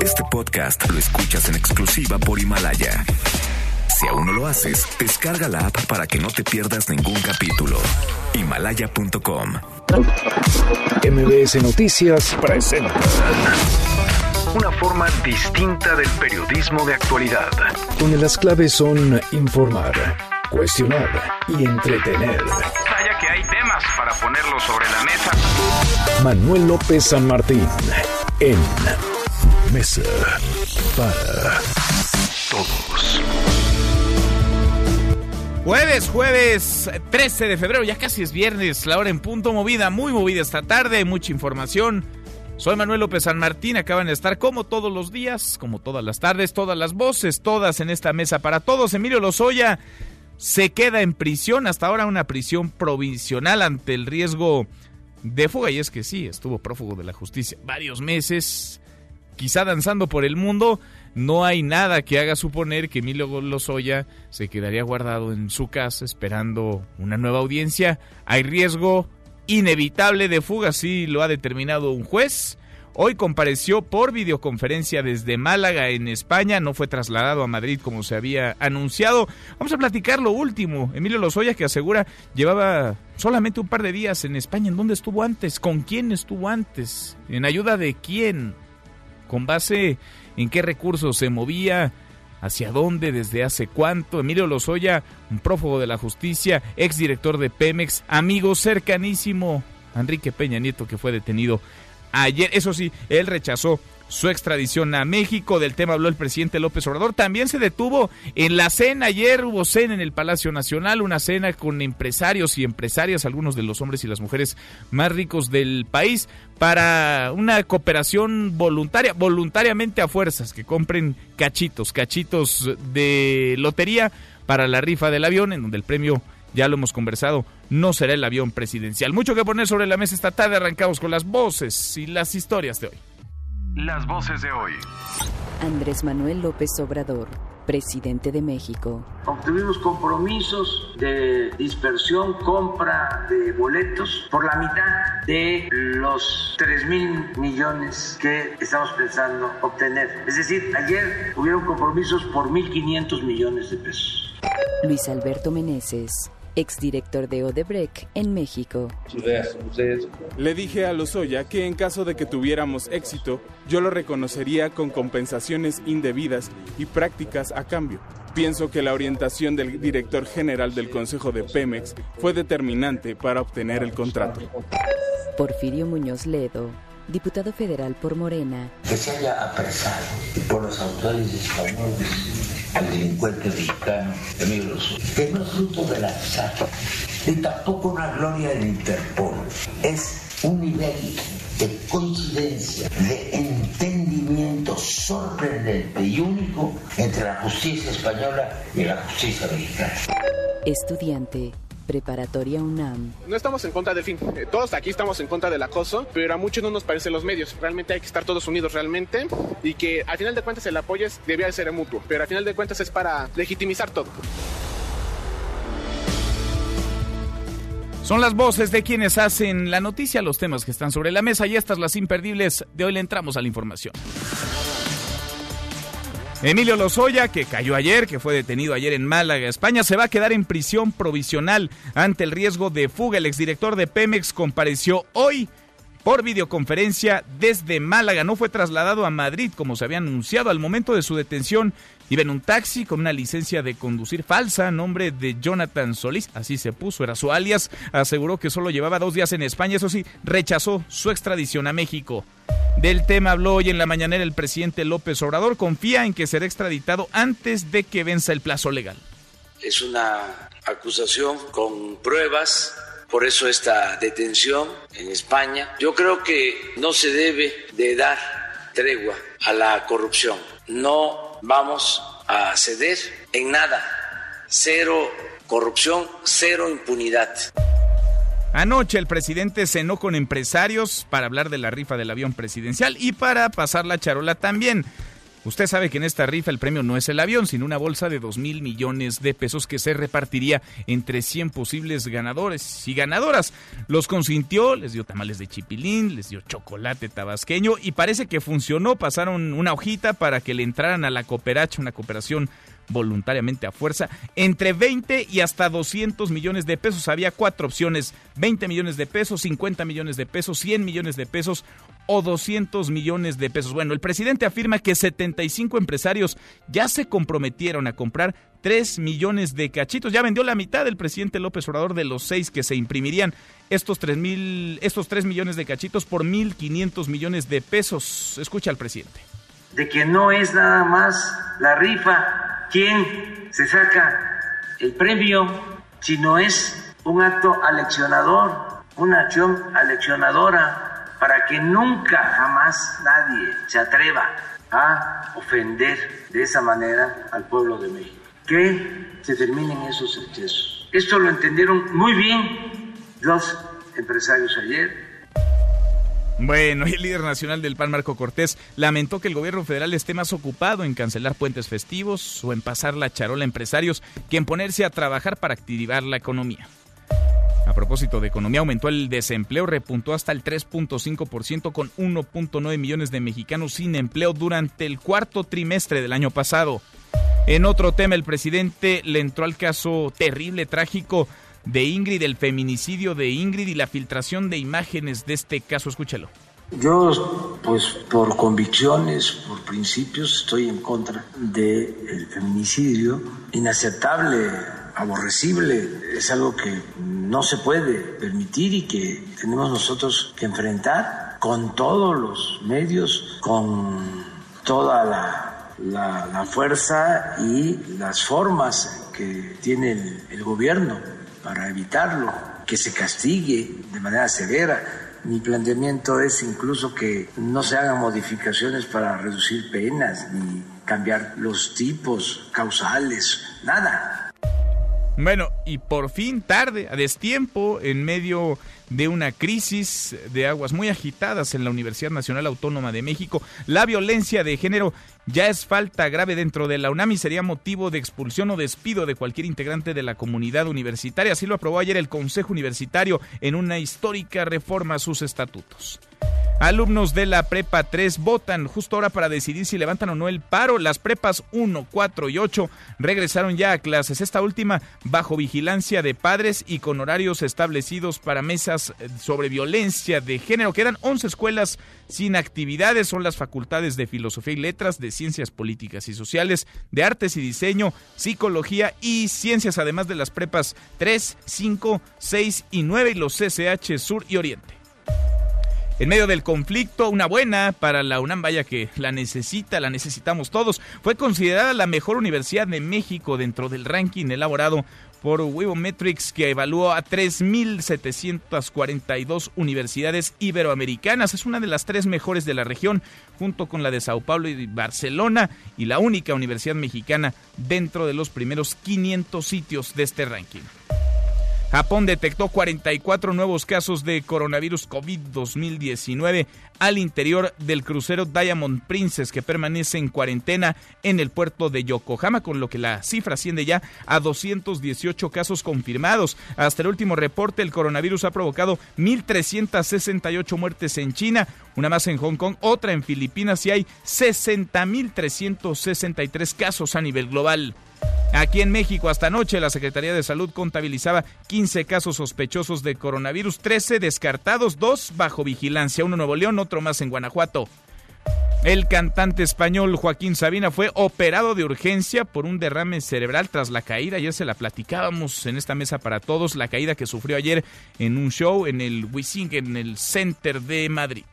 Este podcast lo escuchas en exclusiva por Himalaya. Si aún no lo haces, descarga la app para que no te pierdas ningún capítulo. Himalaya.com. MBS Noticias presenta Una forma distinta del periodismo de actualidad. donde las claves son informar, cuestionar y entretener. Vaya que hay temas para ponerlos sobre la mesa. Manuel López San Martín en Mesa para Todos. Jueves, jueves 13 de febrero, ya casi es viernes, la hora en punto movida, muy movida esta tarde, mucha información. Soy Manuel López San Martín, acaban de estar como todos los días, como todas las tardes, todas las voces, todas en esta mesa para todos. Emilio Lozoya se queda en prisión, hasta ahora una prisión provisional ante el riesgo de fuga, y es que sí, estuvo prófugo de la justicia varios meses, quizá danzando por el mundo, no hay nada que haga suponer que Emilio Lozoya se quedaría guardado en su casa esperando una nueva audiencia. Hay riesgo inevitable de fuga, así lo ha determinado un juez. Hoy compareció por videoconferencia desde Málaga, en España. No fue trasladado a Madrid como se había anunciado. Vamos a platicar lo último. Emilio Lozoya que asegura llevaba solamente un par de días en España. ¿En dónde estuvo antes? ¿Con quién estuvo antes? ¿En ayuda de quién? ¿Con base en qué recursos se movía? ¿Hacia dónde? ¿Desde hace cuánto? Emilio Lozoya, un prófugo de la justicia, exdirector de Pemex, amigo cercanísimo Enrique Peña Nieto que fue detenido ayer. Eso sí, él rechazó su extradición a México. Del tema habló el presidente López Obrador. También se detuvo en la cena. Ayer hubo cena en el Palacio Nacional, una cena con empresarios y empresarias, algunos de los hombres y las mujeres más ricos del país, para una cooperación voluntaria, voluntariamente a fuerzas, que compren cachitos, cachitos de lotería para la rifa del avión, en donde el premio ya lo hemos conversado, no será el avión presidencial. Mucho que poner sobre la mesa esta tarde, arrancamos con las voces y las historias de hoy. Las voces de hoy. Andrés Manuel López Obrador, presidente de México. Obtuvimos compromisos de dispersión, compra de boletos por la mitad de los 3 mil millones que estamos pensando obtener. Es decir, ayer hubieron compromisos por 1.500 millones de pesos. Luis Alberto Meneses, exdirector de Odebrecht en México. Le dije a Lozoya que en caso de que tuviéramos éxito, yo lo reconocería con compensaciones indebidas y prácticas a cambio. Pienso que la orientación del director general del Consejo de Pemex fue determinante para obtener el contrato. Porfirio Muñoz Ledo, diputado federal por Morena. que se haya apresado por las autoridades españolas al delincuente mexicano Emilio que no es fruto del azar, ni tampoco una gloria del Interpol, es un nivel de coincidencia, de entendimiento sorprendente y único entre la justicia española y la justicia mexicana. Estudiante, preparatoria UNAM. No estamos en contra del fin. Eh, Todos aquí estamos en contra del acoso, pero a muchos no nos parecen los medios. Realmente hay que estar todos unidos realmente y que al final de cuentas el apoyo es- debía de ser mutuo, pero al final de cuentas es para legitimizar todo. Son las voces de quienes hacen la noticia, los temas que están sobre la mesa y estas las imperdibles. De hoy le entramos a la información. Emilio Lozoya, que cayó ayer, que fue detenido ayer en Málaga, España, se va a quedar en prisión provisional ante el riesgo de fuga. El exdirector de Pemex compareció hoy por videoconferencia desde Málaga. No fue trasladado a Madrid como se había anunciado. Al momento de su detención iba en un taxi con una licencia de conducir falsa, nombre de Jonathan Solís, así se puso, era su alias. Aseguró que solo llevaba dos días en España, eso sí, rechazó su extradición a México. Del tema habló hoy en la mañanera el presidente López Obrador. Confía en que será extraditado antes de que venza el plazo legal. Es una acusación con pruebas, por eso esta detención en España. Yo creo que no se debe de dar tregua a la corrupción. No vamos a ceder en nada. Cero corrupción, cero impunidad. Anoche el presidente cenó con empresarios para hablar de la rifa del avión presidencial y para pasar la charola también. Usted sabe que en esta rifa el premio no es el avión, sino una bolsa de 2 mil millones de pesos que se repartiría entre 100 posibles ganadores y ganadoras. Los consintió, les dio tamales de chipilín, les dio chocolate tabasqueño y parece que funcionó. Pasaron una hojita para que le entraran a la cooperacha, una cooperación voluntariamente a fuerza, entre 20 y hasta 200 millones de pesos. Había cuatro opciones, 20 millones de pesos, 50 millones de pesos, 100 millones de pesos o 200 millones de pesos. Bueno, el presidente afirma que 75 empresarios ya se comprometieron a comprar 3 millones de cachitos. Ya vendió la mitad el presidente López Obrador de los 6 que se imprimirían. Estos 3, mil, estos 3 millones de cachitos por 1.500 millones de pesos. Escucha al presidente. De que no es nada más la rifa quién se saca el premio, si no es un acto aleccionador, una acción aleccionadora para que nunca jamás nadie se atreva a ofender de esa manera al pueblo de México. Que se terminen esos excesos. Esto lo entendieron muy bien los empresarios ayer, bueno, el líder nacional del PAN, Marco Cortés, lamentó que el gobierno federal esté más ocupado en cancelar puentes festivos o en pasar la charola a empresarios que en ponerse a trabajar para activar la economía. A propósito de economía, aumentó el desempleo, repuntó hasta el 3.5% con 1.9 millones de mexicanos sin empleo durante el cuarto trimestre del año pasado. En otro tema, el presidente le entró al caso terrible, trágico de Ingrid, el feminicidio de Ingrid y la filtración de imágenes de este caso. Escúchelo. Yo, pues por convicciones, por principios, estoy en contra del feminicidio. Inaceptable, aborrecible, es algo que no se puede permitir y que tenemos nosotros que enfrentar con todos los medios, con toda la, la, fuerza y las formas que tiene el, el gobierno para evitarlo, que se castigue de manera severa. Mi planteamiento es incluso que no se hagan modificaciones para reducir penas ni cambiar los tipos causales, nada. Bueno, y por fin tarde, a destiempo, en medio de una crisis de aguas muy agitadas en la Universidad Nacional Autónoma de México, la violencia de género ya es falta grave dentro de la UNAM y sería motivo de expulsión o despido de cualquier integrante de la comunidad universitaria. Así lo aprobó ayer el Consejo Universitario en una histórica reforma a sus estatutos. Alumnos de la Prepa 3 votan justo ahora para decidir si levantan o no el paro. Las prepas 1, 4 y 8 regresaron ya a clases. Esta última bajo vigilancia de padres y con horarios establecidos para mesas sobre violencia de género. Quedan 11 escuelas sin actividades. Son las facultades de Filosofía y Letras, de Ciencias Políticas y Sociales, de Artes y Diseño, Psicología y Ciencias, además de las prepas 3, 5, 6 y 9 y los CCH Sur y Oriente. En medio del conflicto, una buena para la UNAM, vaya que la necesita, la necesitamos todos. Fue considerada la mejor universidad de México dentro del ranking elaborado por Metrics que evaluó a 3.742 universidades iberoamericanas. Es una de las tres mejores de la región, junto con la de Sao Paulo y Barcelona, y la única universidad mexicana dentro de los primeros 500 sitios de este ranking. Japón detectó 44 nuevos casos de coronavirus COVID-2019 al interior del crucero Diamond Princess que permanece en cuarentena en el puerto de Yokohama, con lo que la cifra asciende ya a 218 casos confirmados. Hasta el último reporte, el coronavirus ha provocado 1.368 muertes en China, una más en Hong Kong, otra en Filipinas y hay 60.363 casos a nivel global. Aquí en México, hasta anoche, la Secretaría de Salud contabilizaba 15 casos sospechosos de coronavirus, 13 descartados, 2 bajo vigilancia, uno en Nuevo León, otro más en Guanajuato. El cantante español Joaquín Sabina fue operado de urgencia por un derrame cerebral tras la caída. Ya se la platicábamos en esta mesa para todos, la caída que sufrió ayer en un show en el Wising, en el Center de Madrid.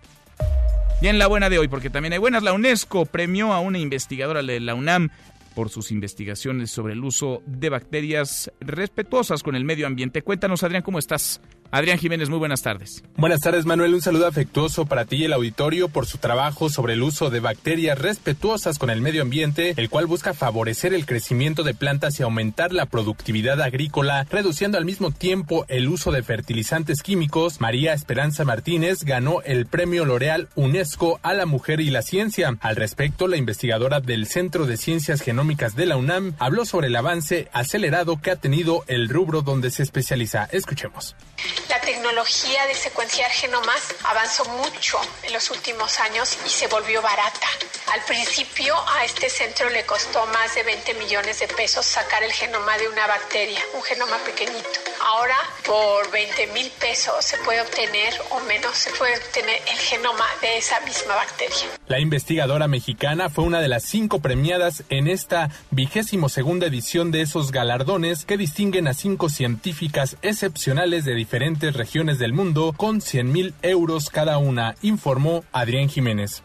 Y en la buena de hoy, porque también hay buenas, la UNESCO premió a una investigadora de la UNAM por sus investigaciones sobre el uso de bacterias respetuosas con el medio ambiente. Cuéntanos, Adrián, ¿cómo estás? Adrián Jiménez, muy buenas tardes. Buenas tardes, Manuel. Un saludo afectuoso para ti y el auditorio por su trabajo sobre el uso de bacterias respetuosas con el medio ambiente, el cual busca favorecer el crecimiento de plantas y aumentar la productividad agrícola, reduciendo al mismo tiempo el uso de fertilizantes químicos. María Esperanza Martínez ganó el premio L'Oreal UNESCO a la mujer y la ciencia. Al respecto, la investigadora del Centro de Ciencias Genómicas de la UNAM habló sobre el avance acelerado que ha tenido el rubro donde se especializa. Escuchemos. La tecnología de secuenciar genomas avanzó mucho en los últimos años y se volvió barata. Al principio a este centro le costó más de 20 millones de pesos sacar el genoma de una bacteria, un genoma pequeñito. Ahora por 20 mil pesos se puede obtener o menos se puede obtener el genoma de esa misma bacteria. La investigadora mexicana fue una de las cinco premiadas en esta vigésimo segunda edición de esos galardones que distinguen a cinco científicas excepcionales de diferentes regiones del mundo con 100 mil euros cada una, informó Adrián Jiménez.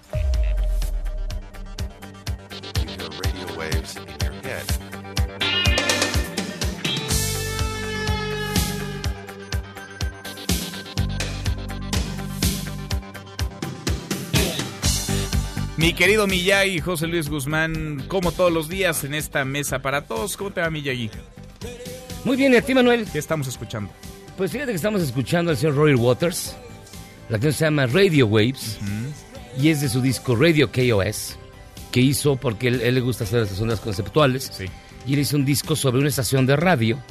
Mi querido Miyagi, José Luis Guzmán, como todos los días en esta mesa para todos. ¿Cómo te va, Miyagi? Muy bien, ¿y a ti, Manuel? ¿Qué estamos escuchando? Pues fíjate que estamos escuchando al señor Roy Waters. La canción se llama Radio Waves y es de su disco Radio KOS, que hizo porque él, él le gusta hacer estas ondas conceptuales. Sí. Y él hizo un disco sobre una estación de radio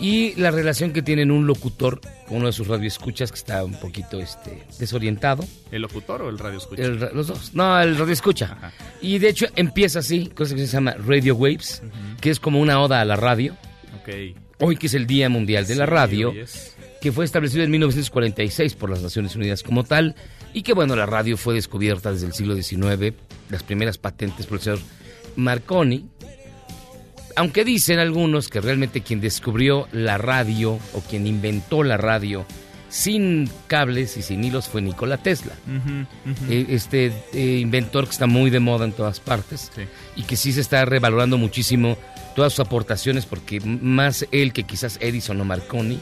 y la relación que tienen un locutor con uno de sus radioescuchas que está un poquito este, desorientado. ¿El locutor o el radio escucha? El ra- los dos. No, el radio escucha. Ajá. Y de hecho empieza así, cosa que se llama Radio Waves, que es como una oda a la radio. Ok. Hoy que es el Día Mundial de la Radio, es. que fue establecido en 1946 por las Naciones Unidas como tal, y que bueno, la radio fue descubierta desde el siglo XIX, las primeras patentes por el señor Marconi, aunque dicen algunos que realmente quien descubrió la radio o quien inventó la radio sin cables y sin hilos fue Nikola Tesla. Eh, Este eh, inventor que está muy de moda en todas partes Sí. y que sí se está revalorando muchísimo todas sus aportaciones porque más él que quizás Edison o Marconi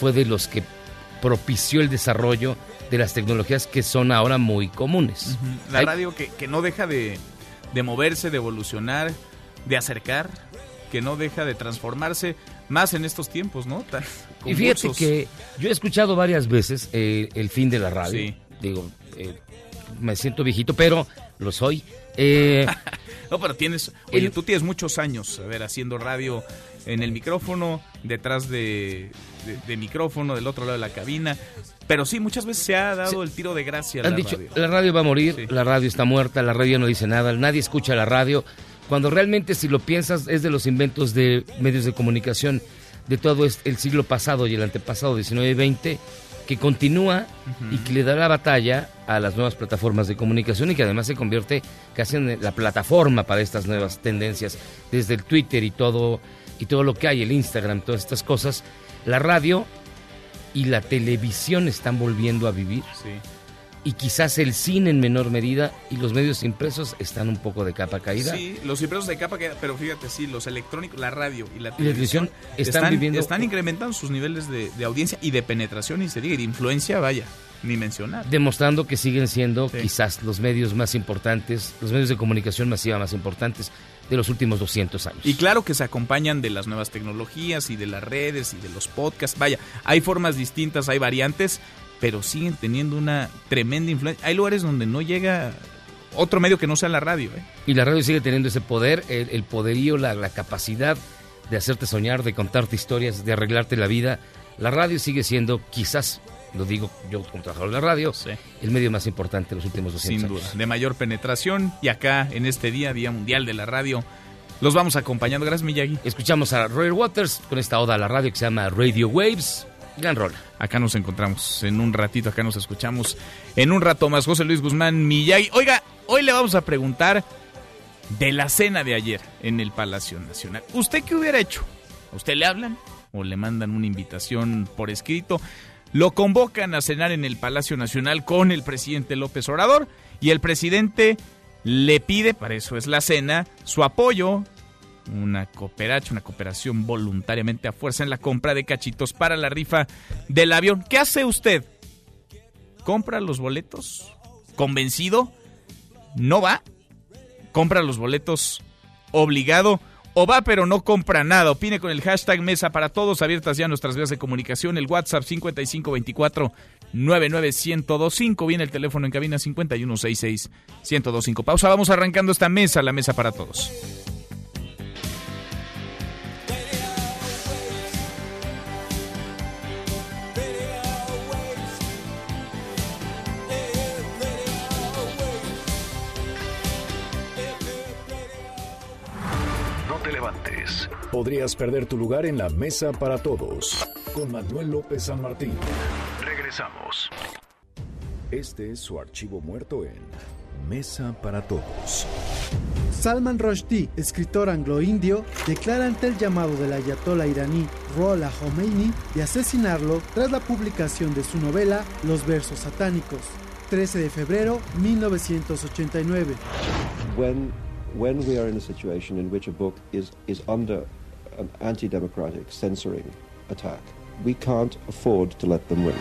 fue de los que propició el desarrollo de las tecnologías que son ahora muy comunes. La Hay- radio que, que no deja de, de moverse, de evolucionar, de acercar, que no deja de transformarse, más en estos tiempos, ¿no? Tan Y fíjate que yo he escuchado varias veces eh, el fin de la radio. Sí. Digo, eh, me siento viejito, pero lo soy. Eh, No, pero tienes, oye, El- tú tienes muchos años, a ver, haciendo radio en el micrófono, detrás de, de- de micrófono, del otro lado de la cabina. Pero sí, muchas veces se ha dado el tiro de gracia Han la dicho, radio. la radio va a morir, Sí. la radio está muerta, la radio no dice nada, nadie escucha la radio. Cuando realmente, si lo piensas, es de los inventos de medios de comunicación de todo el siglo pasado y el antepasado, 19 y 20, que continúa y que le da la batalla a las nuevas plataformas de comunicación y que además se convierte casi en la plataforma para estas nuevas tendencias, desde el Twitter y todo, y todo lo que hay, el Instagram, todas estas cosas. La radio y la televisión están volviendo a vivir Sí. Y quizás el cine en menor medida y los medios impresos están un poco de capa caída. Sí, los impresos de capa, que- pero fíjate, sí, los electrónicos, la radio y la televisión televisión están viviendo- están incrementando sus niveles de, de audiencia y de penetración y se diga, y de influencia, vaya, ni mencionar. Demostrando que siguen siendo Sí. quizás los medios más importantes, los medios de comunicación masiva más importantes de los últimos 200 años. Y claro que se acompañan de las nuevas tecnologías y de las redes y de los podcasts. Vaya, hay formas distintas, hay variantes, pero siguen teniendo una tremenda influencia. Hay lugares donde no llega otro medio que no sea la radio. ¿eh? Y la radio sigue teniendo ese poder, el, el poderío, la, la capacidad de hacerte soñar, de contarte historias, de arreglarte la vida. La radio sigue siendo, quizás, lo digo yo como trabajador de la radio, Sí. el medio más importante de los últimos 200 Sin duda, años. de mayor penetración. Y acá, en este día, Día Mundial de la Radio, los vamos acompañando. Gracias, Miyagi. Escuchamos a Roy Waters con esta oda a la radio que se llama Radio Waves. Gran rola. Acá nos encontramos en un ratito, acá nos escuchamos en un rato más. José Luis Guzmán Miyagi. Oiga, hoy le vamos a preguntar de la cena de ayer en el Palacio Nacional. ¿Usted qué hubiera hecho? ¿A usted le hablan o le mandan una invitación por escrito? Lo convocan a cenar en el Palacio Nacional con el presidente López Obrador y el presidente le pide, para eso es la cena, su apoyo una cooperacha, una cooperación voluntariamente a fuerza en la compra de cachitos para la rifa del avión. ¿Qué hace usted? ¿Compra los boletos? ¿Convencido? ¿No va? ¿Compra los boletos obligado? ¿O va pero no compra nada? Opine con el hashtag Mesa para Todos, abiertas ya nuestras vías de comunicación, el WhatsApp 5524 99125, viene el teléfono en cabina 5166 1025. Pausa, vamos arrancando esta mesa, la Mesa para Todos. Podrías perder tu lugar en la mesa para todos. Con Manuel López San Martín. Regresamos. Este es su archivo muerto en Mesa para Todos. Salman Rushdie, escritor anglo-indio, declara ante el llamado del ayatollah iraní Ruhollah Khomeini de asesinarlo tras la publicación de su novela Los versos satánicos, 13 de febrero 1989. When, when we are in a situation in which a book is, is under an anti democratic censoring attack. We can't afford to let them win.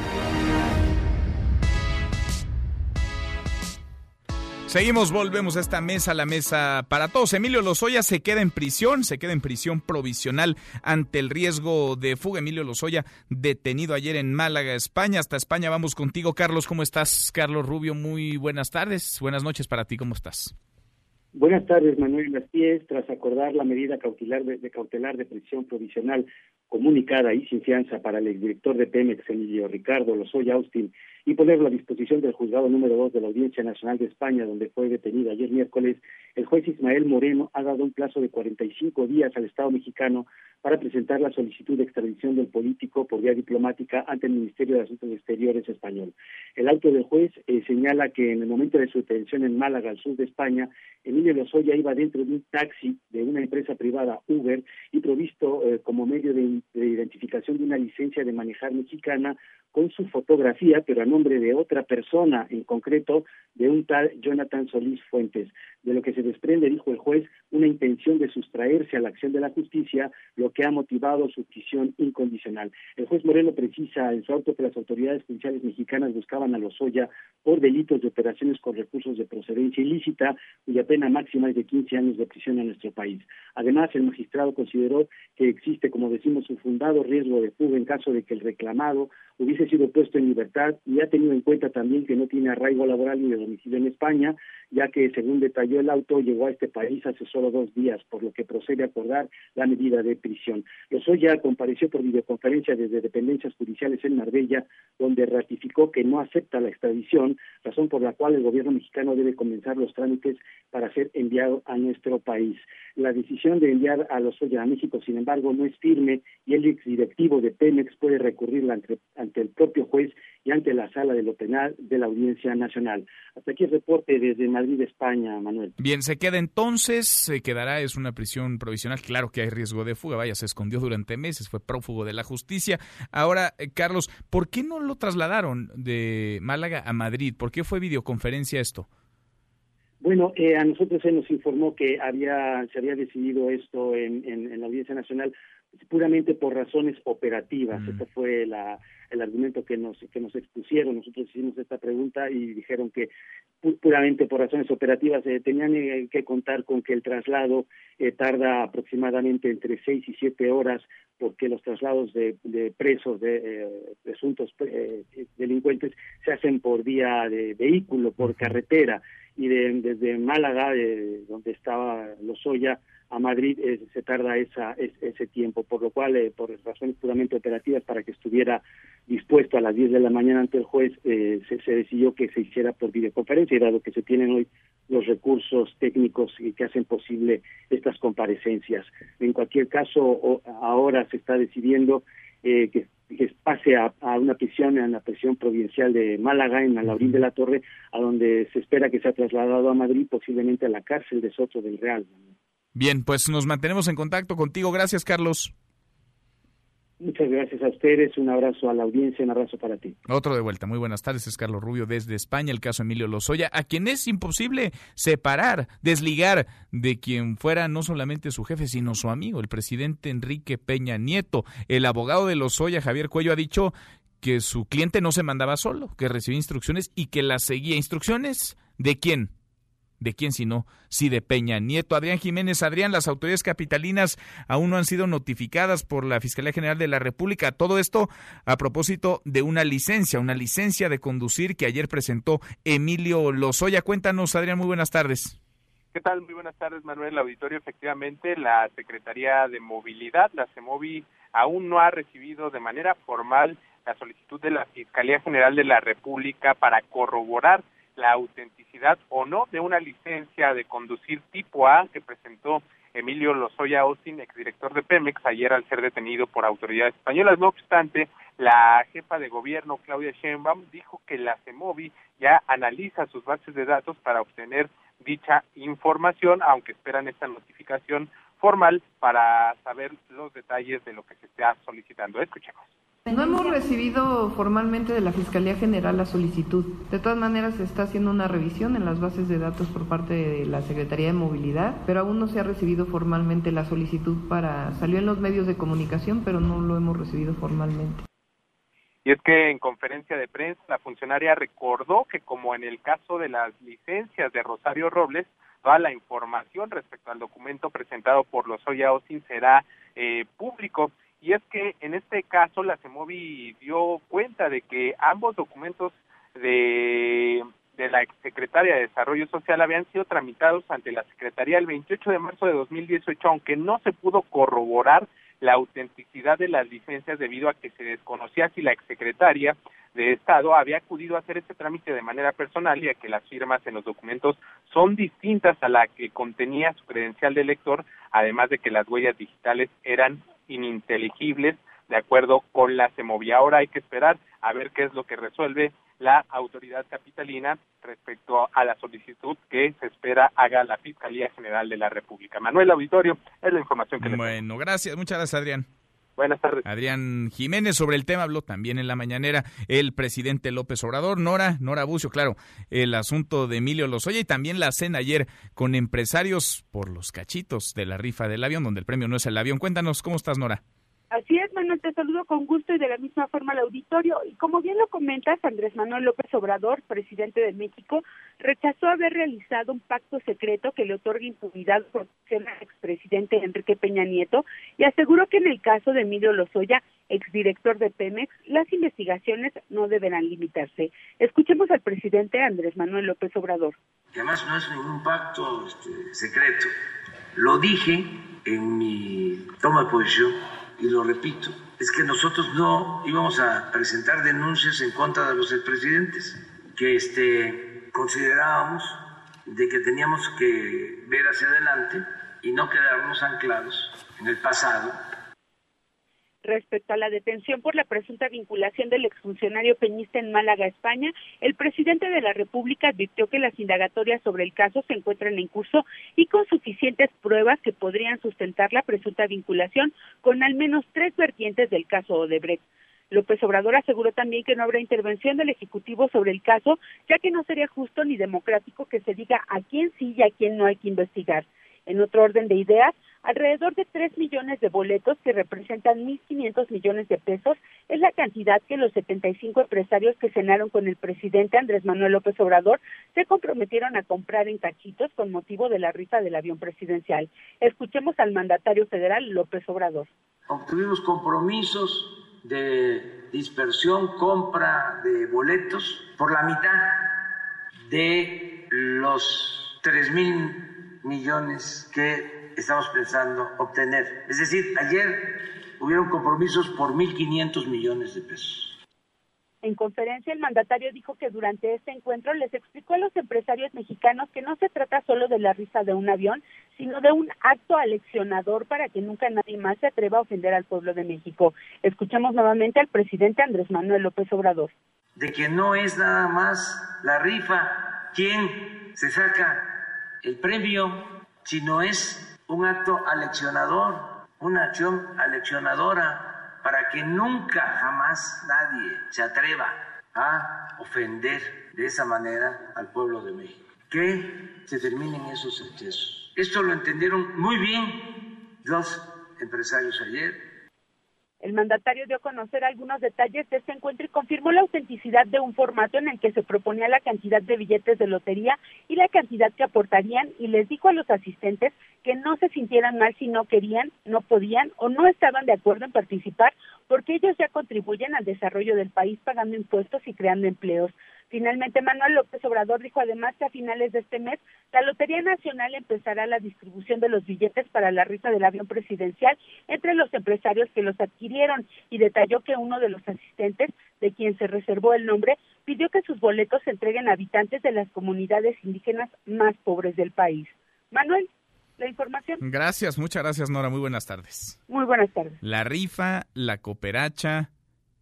Seguimos, volvemos a esta mesa, la mesa para todos. Emilio Lozoya se queda en prisión, se queda en prisión provisional ante el riesgo de fuga. Emilio Lozoya, detenido ayer en Málaga, España. Hasta España vamos contigo, Carlos. ¿Cómo estás, Carlos Rubio? Muy buenas tardes. Buenas noches para ti. ¿Cómo estás? Buenas tardes, Manuel Gastíez. Tras acordar la medida cautelar de, de, cautelar de prisión provisional comunicada y sin fianza para el exdirector de Pemex, Emilio Ricardo Lozoya Austin, y ponerlo a disposición del juzgado número dos de la Audiencia Nacional de España, donde fue detenido ayer miércoles, el juez Ismael Moreno ha dado un plazo de 45 días al Estado mexicano para presentar la solicitud de extradición del político por vía diplomática ante el Ministerio de Asuntos Exteriores español. El auto del juez eh, señala que en el momento de su detención en Málaga, al sur de España, Emilio Lozoya iba dentro de un taxi de una empresa privada Uber y provisto eh, como medio de, de identificación de una licencia de manejar mexicana con su fotografía, pero nombre de otra persona, en concreto de un tal Jonathan Solís Fuentes. De lo que se desprende, dijo el juez, una intención de sustraerse a la acción de la justicia, lo que ha motivado su prisión incondicional. El juez Moreno precisa en su auto que las autoridades judiciales mexicanas buscaban a Lozoya por delitos de operaciones con recursos de procedencia ilícita, cuya pena máxima es de 15 años de prisión en nuestro país. Además, el magistrado consideró que existe, como decimos, un fundado riesgo de fuga en caso de que el reclamado hubiese sido puesto en libertad y ha tenido en cuenta también que no tiene arraigo laboral ni de domicilio en España, ya que, según detalló el auto, llegó a este país hace solo dos días, por lo que procede a acordar la medida de prisión. Lozoya compareció por videoconferencia desde dependencias judiciales en Marbella, donde ratificó que no acepta la extradición, razón por la cual el gobierno mexicano debe comenzar los trámites para ser enviado a nuestro país. La decisión de enviar a Lozoya a México, sin embargo, no es firme y el exdirectivo de Pemex puede recurrirla ante, ante el propio juez y ante la sala de lo penal de la Audiencia Nacional. Hasta aquí el reporte desde Madrid, España, Manuel. Bien, se queda entonces, se quedará, es una prisión provisional. Claro que hay riesgo de fuga, vaya, se escondió durante meses, fue prófugo de la justicia. Ahora, eh, Carlos, ¿por qué no lo trasladaron de Málaga a Madrid? ¿Por qué fue videoconferencia esto? Bueno, eh, a nosotros se nos informó que había se había decidido esto en, en, en la Audiencia Nacional puramente por razones operativas. Mm. Este fue la, el argumento que nos que nos expusieron. Nosotros hicimos esta pregunta y dijeron que puramente por razones operativas eh, tenían eh, que contar con que el traslado eh, tarda aproximadamente entre seis y siete horas porque los traslados de, de presos de presuntos delincuentes se hacen por vía de vehículo, por carretera y de, desde Málaga, de donde estaba Lozoya, a Madrid eh, se tarda esa, es, ese tiempo, por lo cual, eh, por razones puramente operativas, para que estuviera dispuesto a las 10 de la mañana ante el juez, eh, se, decidió que se hiciera por videoconferencia, y dado que se tienen hoy los recursos técnicos que hacen posible estas comparecencias. En cualquier caso, o, ahora se está decidiendo que, que, pase a, a, una prisión, en la prisión provincial de Málaga, en Alaurín de la Torre, a donde se espera que sea trasladado a Madrid, posiblemente a la cárcel de Soto del Real. Bien, pues nos mantenemos en contacto contigo. Gracias, Carlos. Muchas gracias a ustedes, un abrazo a la audiencia, un abrazo para ti. Otro de vuelta, muy buenas tardes, es Carlos Rubio desde España, el caso Emilio Lozoya, a quien es imposible separar, desligar de quien fuera no solamente su jefe, sino su amigo, el presidente Enrique Peña Nieto. El abogado de Lozoya, Javier Cuello, ha dicho que su cliente no se mandaba solo, que recibía instrucciones y que las seguía. ¿Instrucciones de quién? ¿De quién sino? Sí, de Peña Nieto. Adrián Jiménez, Adrián, las autoridades capitalinas aún no han sido notificadas por la Fiscalía General de la República. Todo esto a propósito de una licencia, una licencia de conducir que ayer presentó Emilio Lozoya. Cuéntanos, Adrián, muy buenas tardes. ¿Qué tal? Muy buenas tardes, Manuel. Auditorio, efectivamente, la Secretaría de Movilidad, la CEMOVI, aún no ha recibido de manera formal la solicitud de la Fiscalía General de la República para corroborar la autenticidad o no de una licencia de conducir tipo A que presentó Emilio Lozoya Austin, exdirector de Pemex, ayer al ser detenido por autoridades españolas. No obstante, la jefa de gobierno, Claudia Sheinbaum, dijo que la CEMOVI ya analiza sus bases de datos para obtener dicha información, aunque esperan esta notificación formal para saber los detalles de lo que se está solicitando. Escuchemos. No hemos recibido formalmente de la Fiscalía General la solicitud. De todas maneras, se está haciendo una revisión en las bases de datos por parte de la Secretaría de Movilidad, pero aún no se ha recibido formalmente la solicitud para... Salió en los medios de comunicación, pero no lo hemos recibido formalmente. Y es que en conferencia de prensa la funcionaria recordó que como en el caso de las licencias de Rosario Robles, toda la información respecto al documento presentado por los Oya Osin será eh, público y es que en este caso la CEMOVI dio cuenta de que ambos documentos de, de la exsecretaria de Desarrollo Social habían sido tramitados ante la Secretaría el 28 de marzo de 2018, aunque no se pudo corroborar la autenticidad de las licencias debido a que se desconocía si la exsecretaria de Estado había acudido a hacer este trámite de manera personal y a que las firmas en los documentos son distintas a la que contenía su credencial de lector, además de que las huellas digitales eran ininteligibles de acuerdo con la CEMOVI. Ahora hay que esperar a ver qué es lo que resuelve la autoridad capitalina respecto a la solicitud que se espera haga la Fiscalía General de la República. Manuel Auditorio, es la información que le Bueno, gracias, muchas gracias Adrián. Buenas tardes. Adrián Jiménez sobre el tema habló también en la mañanera el presidente López Obrador, Nora, Nora Bucio, claro, el asunto de Emilio Lozoya y también la cena ayer con empresarios por los cachitos de la rifa del avión, donde el premio no es el avión. Cuéntanos, ¿cómo estás, Nora? Así es, Manuel, te saludo con gusto y de la misma forma al auditorio. Y como bien lo comentas, Andrés Manuel López Obrador, presidente de México, rechazó haber realizado un pacto secreto que le otorga impunidad por al expresidente Enrique Peña Nieto y aseguró que en el caso de Emilio Lozoya, exdirector de Pemex, las investigaciones no deberán limitarse. Escuchemos al presidente Andrés Manuel López Obrador. además no es ningún pacto este, secreto. Lo dije en mi toma de posición y lo repito, es que nosotros no íbamos a presentar denuncias en contra de los expresidentes, que este, considerábamos de que teníamos que ver hacia adelante y no quedarnos anclados en el pasado Respecto a la detención por la presunta vinculación del exfuncionario peñista en Málaga, España, el presidente de la República advirtió que las indagatorias sobre el caso se encuentran en curso y con suficientes pruebas que podrían sustentar la presunta vinculación con al menos tres vertientes del caso Odebrecht. López Obrador aseguró también que no habrá intervención del Ejecutivo sobre el caso, ya que no sería justo ni democrático que se diga a quién sí y a quién no hay que investigar. En otro orden de ideas, alrededor de 3 millones de boletos, que representan 1.500 millones de pesos, es la cantidad que los 75 empresarios que cenaron con el presidente Andrés Manuel López Obrador se comprometieron a comprar en cachitos con motivo de la rifa del avión presidencial. Escuchemos al mandatario federal López Obrador. Obtuvimos compromisos de dispersión, compra de boletos por la mitad de los 3 mil millones que estamos pensando obtener. Es decir, ayer hubieron compromisos por 1.500 millones de pesos. En conferencia, el mandatario dijo que durante este encuentro les explicó a los empresarios mexicanos que no se trata solo de la risa de un avión, sino de un acto aleccionador para que nunca nadie más se atreva a ofender al pueblo de México. Escuchamos nuevamente al presidente Andrés Manuel López Obrador. De que no es nada más la rifa quien se saca el premio, sino es un acto aleccionador, una acción aleccionadora para que nunca, jamás nadie se atreva a ofender de esa manera al pueblo de México. Que se terminen esos excesos. Esto lo entendieron muy bien los empresarios ayer, el mandatario dio a conocer algunos detalles de este encuentro y confirmó la autenticidad de un formato en el que se proponía la cantidad de billetes de lotería y la cantidad que aportarían y les dijo a los asistentes que no se sintieran mal si no querían, no podían o no estaban de acuerdo en participar porque ellos ya contribuyen al desarrollo del país pagando impuestos y creando empleos. Finalmente, Manuel López Obrador dijo además que a finales de este mes la Lotería Nacional empezará la distribución de los billetes para la rifa del avión presidencial entre los empresarios que los adquirieron y detalló que uno de los asistentes, de quien se reservó el nombre, pidió que sus boletos se entreguen a habitantes de las comunidades indígenas más pobres del país. Manuel, la información. Gracias, muchas gracias Nora, muy buenas tardes. Muy buenas tardes. La rifa, la cooperacha,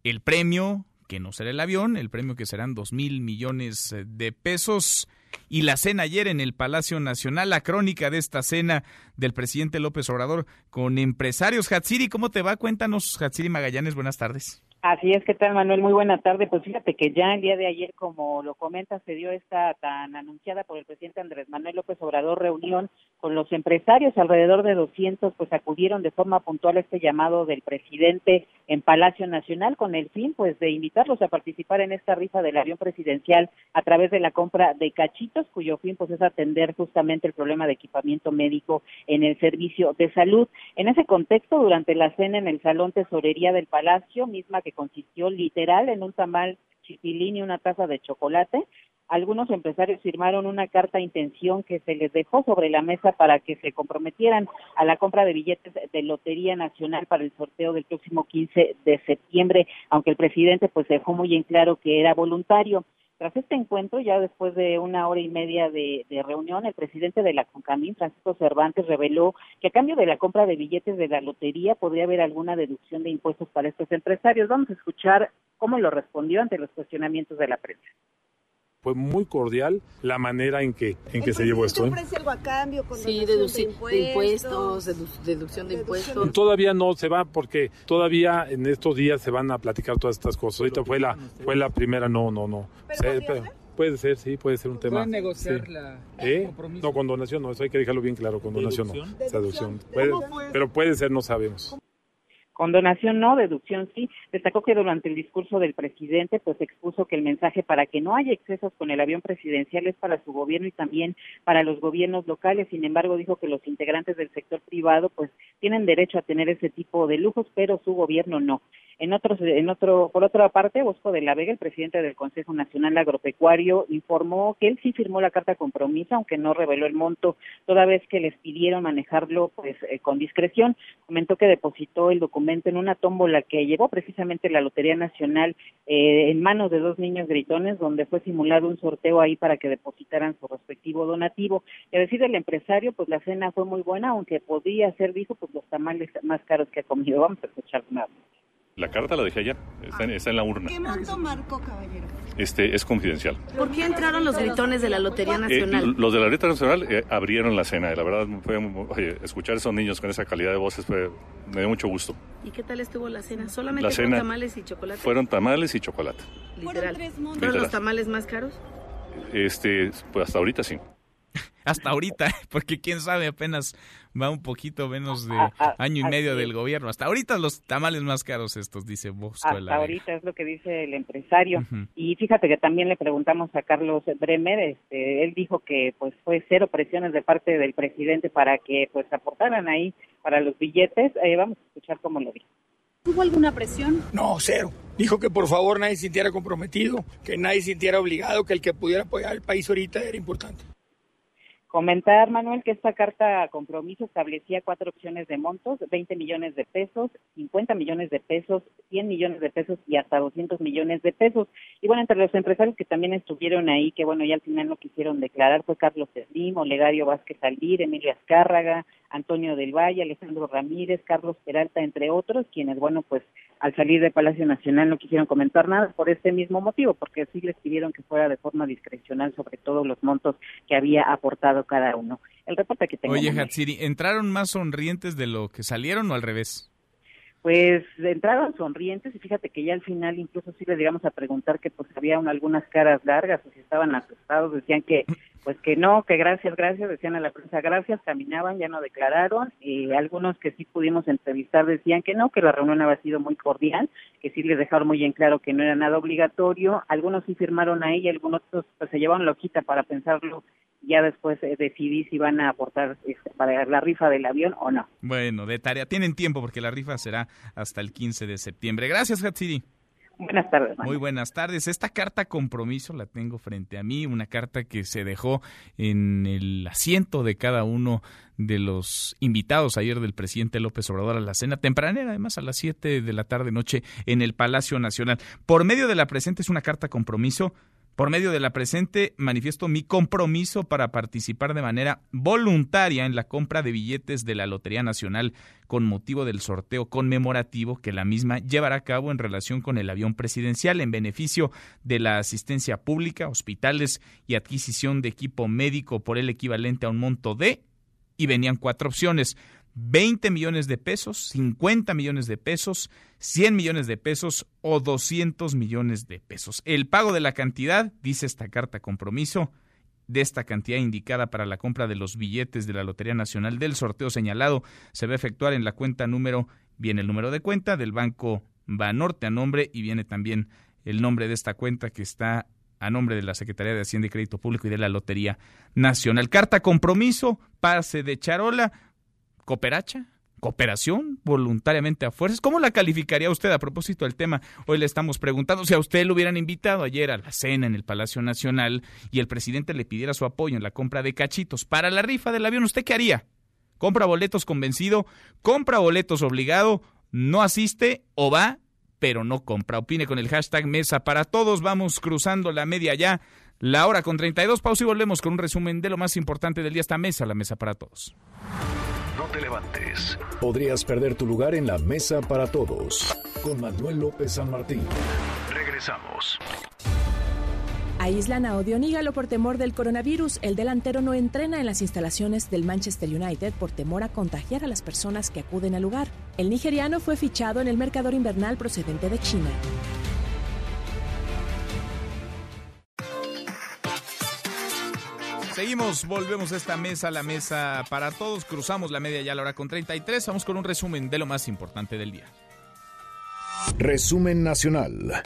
el premio, que no será el avión, el premio que serán dos mil millones eh, de pesos. Y la cena ayer en el Palacio Nacional, la crónica de esta cena del presidente López Obrador con empresarios. Hatsiri, ¿cómo te va? Cuéntanos, Hatsiri Magallanes, buenas tardes. Así es, ¿qué tal Manuel? Muy buena tarde. Pues fíjate que ya el día de ayer, como lo comentas, se dio esta tan anunciada por el presidente Andrés Manuel López Obrador reunión con los empresarios, alrededor de 200, pues acudieron de forma puntual a este llamado del presidente en Palacio Nacional con el fin, pues, de invitarlos a participar en esta rifa del avión presidencial a través de la compra de cachitos, cuyo fin, pues, es atender justamente el problema de equipamiento médico en el servicio de salud. En ese contexto, durante la cena en el Salón Tesorería del Palacio, misma que consistió literal en un tamal chipilín y una taza de chocolate. Algunos empresarios firmaron una carta de intención que se les dejó sobre la mesa para que se comprometieran a la compra de billetes de Lotería Nacional para el sorteo del próximo 15 de septiembre, aunque el presidente pues dejó muy en claro que era voluntario. Tras este encuentro, ya después de una hora y media de, reunión, el presidente de la CONCAMIN, Francisco Cervantes, reveló que a cambio de la compra de billetes de la lotería podría haber alguna deducción de impuestos para estos empresarios. Vamos a escuchar cómo lo respondió ante los cuestionamientos de la prensa fue muy cordial la manera en que en que se llevó esto. ¿eh? ofrece algo a cambio con sí, deducción de impuestos, deducción de impuestos. Todavía no se va porque todavía en estos días se van a platicar todas estas cosas. Ahorita fue la fue la primera, no, no, no. puede ser, sí, puede ser un tema. ¿Pueden negociar la ¿Eh? No, con donación no, eso hay que dejarlo bien claro, con donación no. Deducción. pero puede ser, no sabemos. Con donación no, deducción sí. Destacó que durante el discurso del presidente, pues expuso que el mensaje para que no haya excesos con el avión presidencial es para su gobierno y también para los gobiernos locales. Sin embargo, dijo que los integrantes del sector privado, pues tienen derecho a tener ese tipo de lujos, pero su gobierno no. En otros, en otro, por otra parte, Bosco de la Vega, el presidente del Consejo Nacional Agropecuario, informó que él sí firmó la carta compromiso, aunque no reveló el monto, toda vez que les pidieron manejarlo, pues, eh, con discreción. Comentó que depositó el documento en una tómbola que llevó precisamente la Lotería Nacional eh, en manos de dos niños gritones, donde fue simulado un sorteo ahí para que depositaran su respectivo donativo. Y a decir empresario, pues la cena fue muy buena, aunque podía ser, dijo, pues los tamales más caros que ha comido. Vamos a escuchar más. La carta la dejé allá, está, en la urna. ¿Qué monto marcó, caballero? Este es confidencial. ¿Por qué entraron los gritones de la Lotería eh, Nacional? los de la Lotería Nacional eh, abrieron la cena. La verdad, fue, escuchar a esos niños con esa calidad de voces fue, me dio mucho gusto. ¿Y qué tal estuvo la cena? ¿Solamente fueron tamales y chocolate? Fueron tamales y chocolate. Literal. ¿Fueron los tamales más caros? Este, pues hasta ahorita sí hasta ahorita, porque quién sabe, apenas va un poquito menos de año y medio del gobierno. Hasta ahorita los tamales más caros estos, dice Bosco. Hasta ahorita es lo que dice el empresario. Y fíjate que también le preguntamos a Carlos Bremer, este, él dijo que pues fue cero presiones de parte del presidente para que pues aportaran ahí para los billetes. Eh, vamos a escuchar cómo lo dijo. ¿Hubo alguna presión? No, cero. Dijo que por favor nadie se sintiera comprometido, que nadie se sintiera obligado, que el que pudiera apoyar al país ahorita era importante. Comentar, Manuel, que esta carta compromiso establecía cuatro opciones de montos, 20 millones de pesos, 50 millones de pesos, 100 millones de pesos y hasta 200 millones de pesos. Y bueno, entre los empresarios que también estuvieron ahí, que bueno, ya al final no quisieron declarar, fue Carlos Slim, Olegario Vázquez Aldir, Emilio Azcárraga, Antonio del Valle, Alejandro Ramírez, Carlos Peralta, entre otros, quienes, bueno, pues al salir de Palacio Nacional no quisieron comentar nada por este mismo motivo, porque sí les pidieron que fuera de forma discrecional sobre todos los montos que había aportado cada uno. El reporte que tengo. Oye, Hatsiri, ¿entraron más sonrientes de lo que salieron o al revés? pues entraron sonrientes y fíjate que ya al final incluso sí les llegamos a preguntar que pues había algunas caras largas o si estaban asustados, decían que pues que no, que gracias, gracias, decían a la prensa gracias, caminaban, ya no declararon, y algunos que sí pudimos entrevistar decían que no, que la reunión había sido muy cordial, que sí les dejaron muy en claro que no era nada obligatorio, algunos sí firmaron ahí, algunos pues se llevaron loquita para pensarlo ya después eh, decidí si van a aportar este, para la rifa del avión o no. Bueno, de tarea. Tienen tiempo porque la rifa será hasta el 15 de septiembre. Gracias, Hatsiri. Buenas tardes. Muy buenas tardes. Esta carta compromiso la tengo frente a mí, una carta que se dejó en el asiento de cada uno de los invitados ayer del presidente López Obrador a la cena tempranera, además a las 7 de la tarde noche en el Palacio Nacional. Por medio de la presente es una carta compromiso por medio de la presente manifiesto mi compromiso para participar de manera voluntaria en la compra de billetes de la Lotería Nacional con motivo del sorteo conmemorativo que la misma llevará a cabo en relación con el avión presidencial en beneficio de la asistencia pública, hospitales y adquisición de equipo médico por el equivalente a un monto de y venían cuatro opciones 20 millones de pesos, 50 millones de pesos, 100 millones de pesos o 200 millones de pesos. El pago de la cantidad, dice esta carta compromiso, de esta cantidad indicada para la compra de los billetes de la Lotería Nacional del sorteo señalado se va a efectuar en la cuenta número, viene el número de cuenta del Banco Banorte a nombre y viene también el nombre de esta cuenta que está a nombre de la Secretaría de Hacienda y Crédito Público y de la Lotería Nacional. Carta compromiso, pase de charola, cooperacha, cooperación voluntariamente a fuerzas. ¿Cómo la calificaría usted a propósito del tema? Hoy le estamos preguntando si a usted lo hubieran invitado ayer a la cena en el Palacio Nacional y el presidente le pidiera su apoyo en la compra de cachitos para la rifa del avión, ¿usted qué haría? ¿Compra boletos convencido? ¿Compra boletos obligado? ¿No asiste o va? pero no compra. Opine con el hashtag Mesa para Todos. Vamos cruzando la media ya. La hora con 32. Pausa y volvemos con un resumen de lo más importante del día. Esta mesa, la Mesa para Todos te levantes. Podrías perder tu lugar en la mesa para todos. Con Manuel López San Martín. Regresamos. Aíslan a Odionígalo por temor del coronavirus. El delantero no entrena en las instalaciones del Manchester United por temor a contagiar a las personas que acuden al lugar. El nigeriano fue fichado en el mercador invernal procedente de China. Seguimos, volvemos a esta mesa, la mesa para todos. Cruzamos la media ya a la hora con 33. Vamos con un resumen de lo más importante del día. Resumen nacional.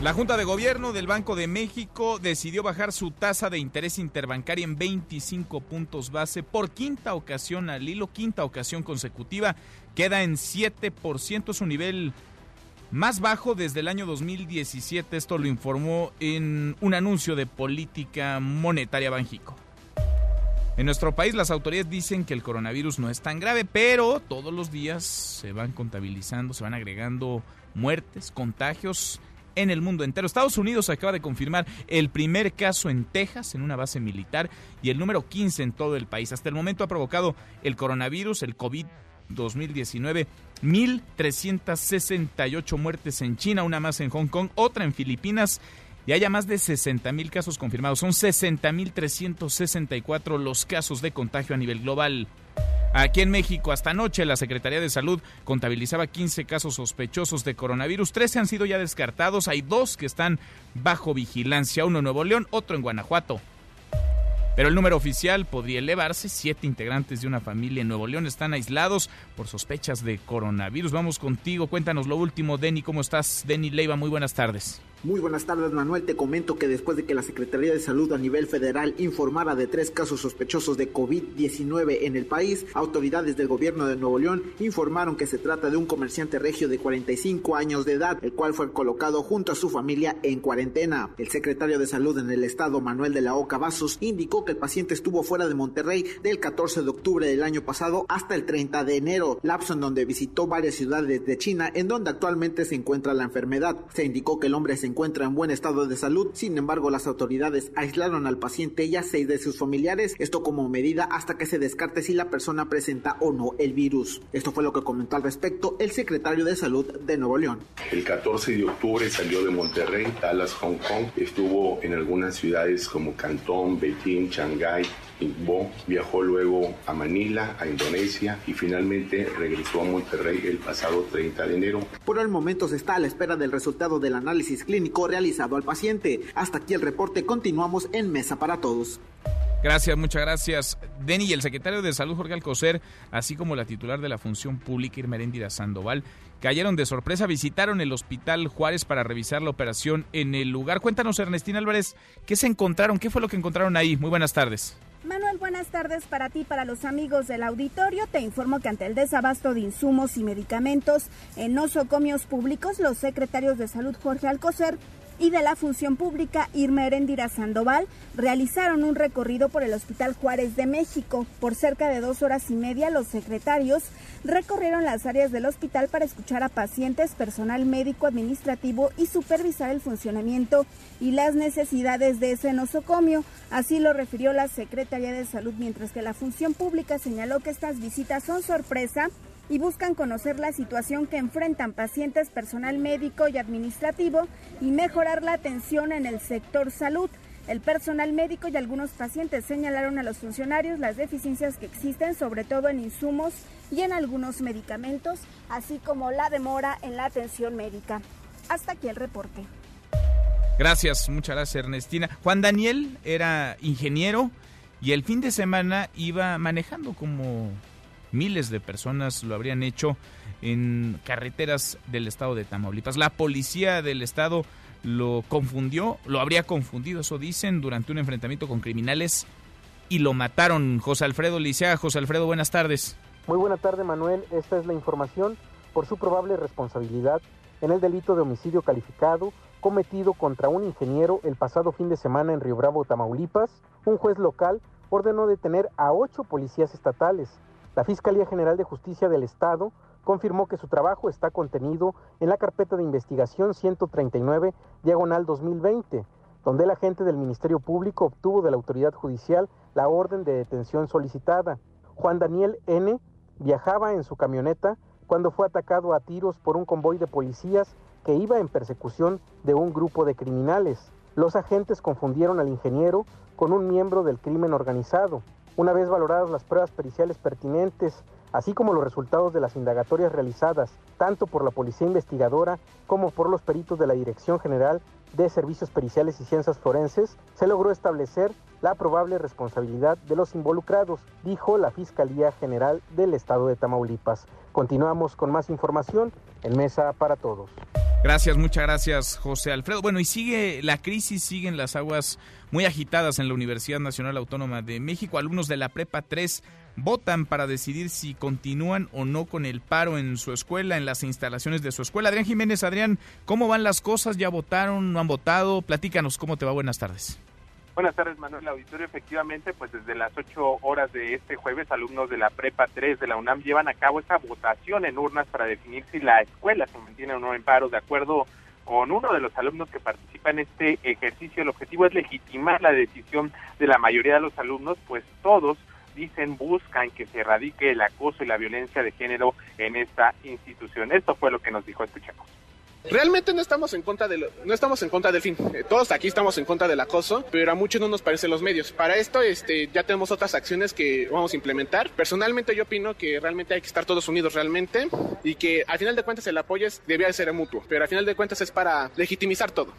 La Junta de Gobierno del Banco de México decidió bajar su tasa de interés interbancaria en 25 puntos base por quinta ocasión al hilo, quinta ocasión consecutiva. Queda en 7%, es un nivel más bajo desde el año 2017. Esto lo informó en un anuncio de política monetaria Banjico. En nuestro país las autoridades dicen que el coronavirus no es tan grave, pero todos los días se van contabilizando, se van agregando muertes, contagios en el mundo entero. Estados Unidos acaba de confirmar el primer caso en Texas, en una base militar, y el número 15 en todo el país. Hasta el momento ha provocado el coronavirus, el COVID 2019, 1.368 muertes en China, una más en Hong Kong, otra en Filipinas y haya más de 60 mil casos confirmados. Son 60 mil 364 los casos de contagio a nivel global. Aquí en México, hasta anoche, la Secretaría de Salud contabilizaba 15 casos sospechosos de coronavirus. 13 han sido ya descartados. Hay dos que están bajo vigilancia. Uno en Nuevo León, otro en Guanajuato. Pero el número oficial podría elevarse. Siete integrantes de una familia en Nuevo León están aislados por sospechas de coronavirus. Vamos contigo, cuéntanos lo último. Denny, ¿cómo estás? Denny Leiva, muy buenas tardes. Muy buenas tardes, Manuel. Te comento que después de que la Secretaría de Salud a nivel federal informara de tres casos sospechosos de COVID-19 en el país, autoridades del gobierno de Nuevo León informaron que se trata de un comerciante regio de 45 años de edad, el cual fue colocado junto a su familia en cuarentena. El secretario de Salud en el estado, Manuel de la Oca Vasos, indicó que el paciente estuvo fuera de Monterrey del 14 de octubre del año pasado hasta el 30 de enero, lapso en donde visitó varias ciudades de China, en donde actualmente se encuentra la enfermedad. Se indicó que el hombre se encuentra en buen estado de salud, sin embargo las autoridades aislaron al paciente y a seis de sus familiares, esto como medida hasta que se descarte si la persona presenta o no el virus. Esto fue lo que comentó al respecto el secretario de Salud de Nuevo León. El 14 de octubre salió de Monterrey, Dallas, Hong Kong, estuvo en algunas ciudades como Cantón, Beijing, Shanghái, Bo viajó luego a Manila, a Indonesia y finalmente regresó a Monterrey el pasado 30 de enero. Por el momento se está a la espera del resultado del análisis clínico realizado al paciente. Hasta aquí el reporte, continuamos en Mesa para Todos. Gracias, muchas gracias. Denny y el secretario de Salud, Jorge Alcocer, así como la titular de la Función Pública, Irmeréndira Sandoval, cayeron de sorpresa, visitaron el Hospital Juárez para revisar la operación en el lugar. Cuéntanos, Ernestina Álvarez, ¿qué se encontraron? ¿Qué fue lo que encontraron ahí? Muy buenas tardes. Manuel, buenas tardes para ti, para los amigos del auditorio. Te informo que ante el desabasto de insumos y medicamentos en nosocomios públicos, los secretarios de salud Jorge Alcocer y de la Función Pública Irma Erendira Sandoval realizaron un recorrido por el Hospital Juárez de México. Por cerca de dos horas y media, los secretarios recorrieron las áreas del hospital para escuchar a pacientes, personal médico, administrativo y supervisar el funcionamiento y las necesidades de ese nosocomio. Así lo refirió la Secretaría de Salud, mientras que la Función Pública señaló que estas visitas son sorpresa y buscan conocer la situación que enfrentan pacientes, personal médico y administrativo y mejorar la atención en el sector salud. El personal médico y algunos pacientes señalaron a los funcionarios las deficiencias que existen, sobre todo en insumos y en algunos medicamentos, así como la demora en la atención médica. Hasta aquí el reporte. Gracias, muchas gracias Ernestina. Juan Daniel era ingeniero y el fin de semana iba manejando como miles de personas lo habrían hecho en carreteras del estado de Tamaulipas. La policía del estado lo confundió, lo habría confundido, eso dicen, durante un enfrentamiento con criminales y lo mataron. José Alfredo Licea. José Alfredo, buenas tardes. Muy buena tarde, Manuel. Esta es la información por su probable responsabilidad en el delito de homicidio calificado cometido contra un ingeniero el pasado fin de semana en Río Bravo, Tamaulipas. Un juez local ordenó detener a ocho policías estatales. La Fiscalía General de Justicia del Estado confirmó que su trabajo está contenido en la carpeta de investigación 139 diagonal 2020, donde el agente del Ministerio Público obtuvo de la autoridad judicial la orden de detención solicitada. Juan Daniel N. viajaba en su camioneta cuando fue atacado a tiros por un convoy de policías que iba en persecución de un grupo de criminales. Los agentes confundieron al ingeniero con un miembro del crimen organizado. Una vez valoradas las pruebas periciales pertinentes, así como los resultados de las indagatorias realizadas tanto por la policía investigadora como por los peritos de la Dirección General de Servicios Periciales y Ciencias Forenses, se logró establecer la probable responsabilidad de los involucrados, dijo la Fiscalía General del Estado de Tamaulipas. Continuamos con más información en Mesa para Todos. Gracias, muchas gracias, José Alfredo. Bueno, y sigue la crisis, siguen las aguas muy agitadas en la Universidad Nacional Autónoma de México. Alumnos de la Prepa 3 votan para decidir si continúan o no con el paro en su escuela, en las instalaciones de su escuela. Adrián Jiménez, Adrián, ¿cómo van las cosas? ¿Ya votaron? ¿No han votado? Platícanos, ¿cómo te va? Buenas tardes. Buenas tardes, Manuel Auditorio. Efectivamente, pues desde las 8 horas de este jueves, alumnos de la Prepa 3 de la UNAM llevan a cabo esta votación en urnas para definir si la escuela se mantiene o no en paro. De acuerdo con uno de los alumnos que participa en este ejercicio, el objetivo es legitimar la decisión de la mayoría de los alumnos, pues todos dicen buscan que se erradique el acoso y la violencia de género en esta institución. Esto fue lo que nos dijo, escuchemos. Realmente no estamos en contra del, no estamos en contra del fin. Eh, todos aquí estamos en contra del acoso, pero a muchos no nos parecen los medios. Para esto, este, ya tenemos otras acciones que vamos a implementar. Personalmente, yo opino que realmente hay que estar todos unidos realmente y que al final de cuentas el apoyo es, debía de ser mutuo, pero al final de cuentas es para legitimizar todo.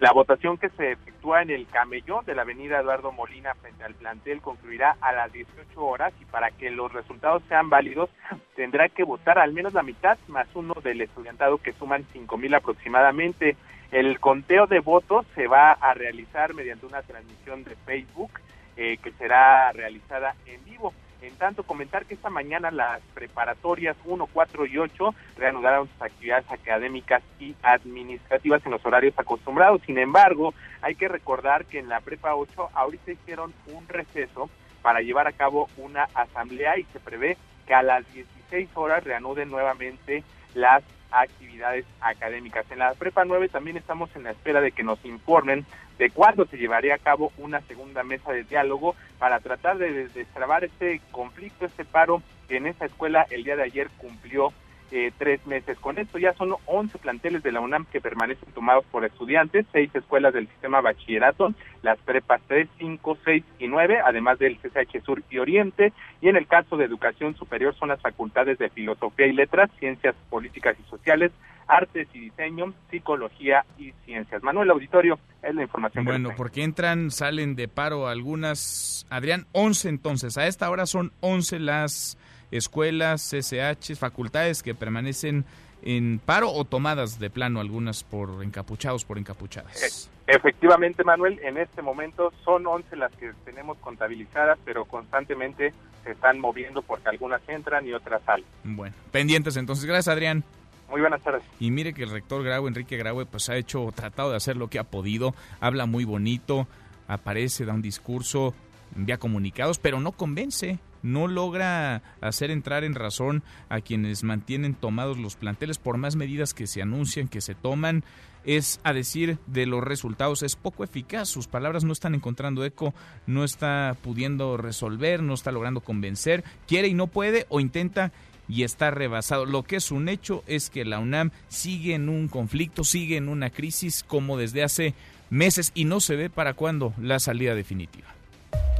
La votación que se efectúa en el camellón de la avenida Eduardo Molina frente al plantel concluirá a las 18 horas y para que los resultados sean válidos tendrá que votar al menos la mitad más uno del estudiantado que suman 5 mil aproximadamente. El conteo de votos se va a realizar mediante una transmisión de Facebook eh, que será realizada en vivo. En tanto, comentar que esta mañana las preparatorias 1, 4 y 8 reanudaron sus actividades académicas y administrativas en los horarios acostumbrados. Sin embargo, hay que recordar que en la prepa 8 ahorita hicieron un receso para llevar a cabo una asamblea y se prevé que a las 16 horas reanuden nuevamente las actividades académicas. En la prepa 9 también estamos en la espera de que nos informen de cuándo se llevaría a cabo una segunda mesa de diálogo para tratar de destrabar este conflicto, este paro que en esa escuela el día de ayer cumplió eh, tres meses. Con esto ya son 11 planteles de la UNAM que permanecen tomados por estudiantes, seis escuelas del sistema bachillerato, las prepas 3, 5, 6 y 9, además del CCH Sur y Oriente, y en el caso de educación superior son las facultades de filosofía y letras, ciencias políticas y sociales, artes y diseño, psicología y ciencias. Manuel Auditorio, es la información. Bueno, porque entran, salen de paro algunas, Adrián, 11 entonces, a esta hora son 11 las escuelas, CCH, facultades que permanecen en paro o tomadas de plano algunas por encapuchados, por encapuchadas. E, efectivamente, Manuel, en este momento son 11 las que tenemos contabilizadas, pero constantemente se están moviendo porque algunas entran y otras salen. Bueno, pendientes entonces. Gracias, Adrián. Muy buenas tardes. Y mire que el rector Grau, Enrique Graue, pues ha hecho, tratado de hacer lo que ha podido, habla muy bonito, aparece, da un discurso, envía comunicados, pero no convence no logra hacer entrar en razón a quienes mantienen tomados los planteles por más medidas que se anuncian, que se toman. Es a decir de los resultados, es poco eficaz, sus palabras no están encontrando eco, no está pudiendo resolver, no está logrando convencer, quiere y no puede o intenta y está rebasado. Lo que es un hecho es que la UNAM sigue en un conflicto, sigue en una crisis como desde hace meses y no se ve para cuándo la salida definitiva.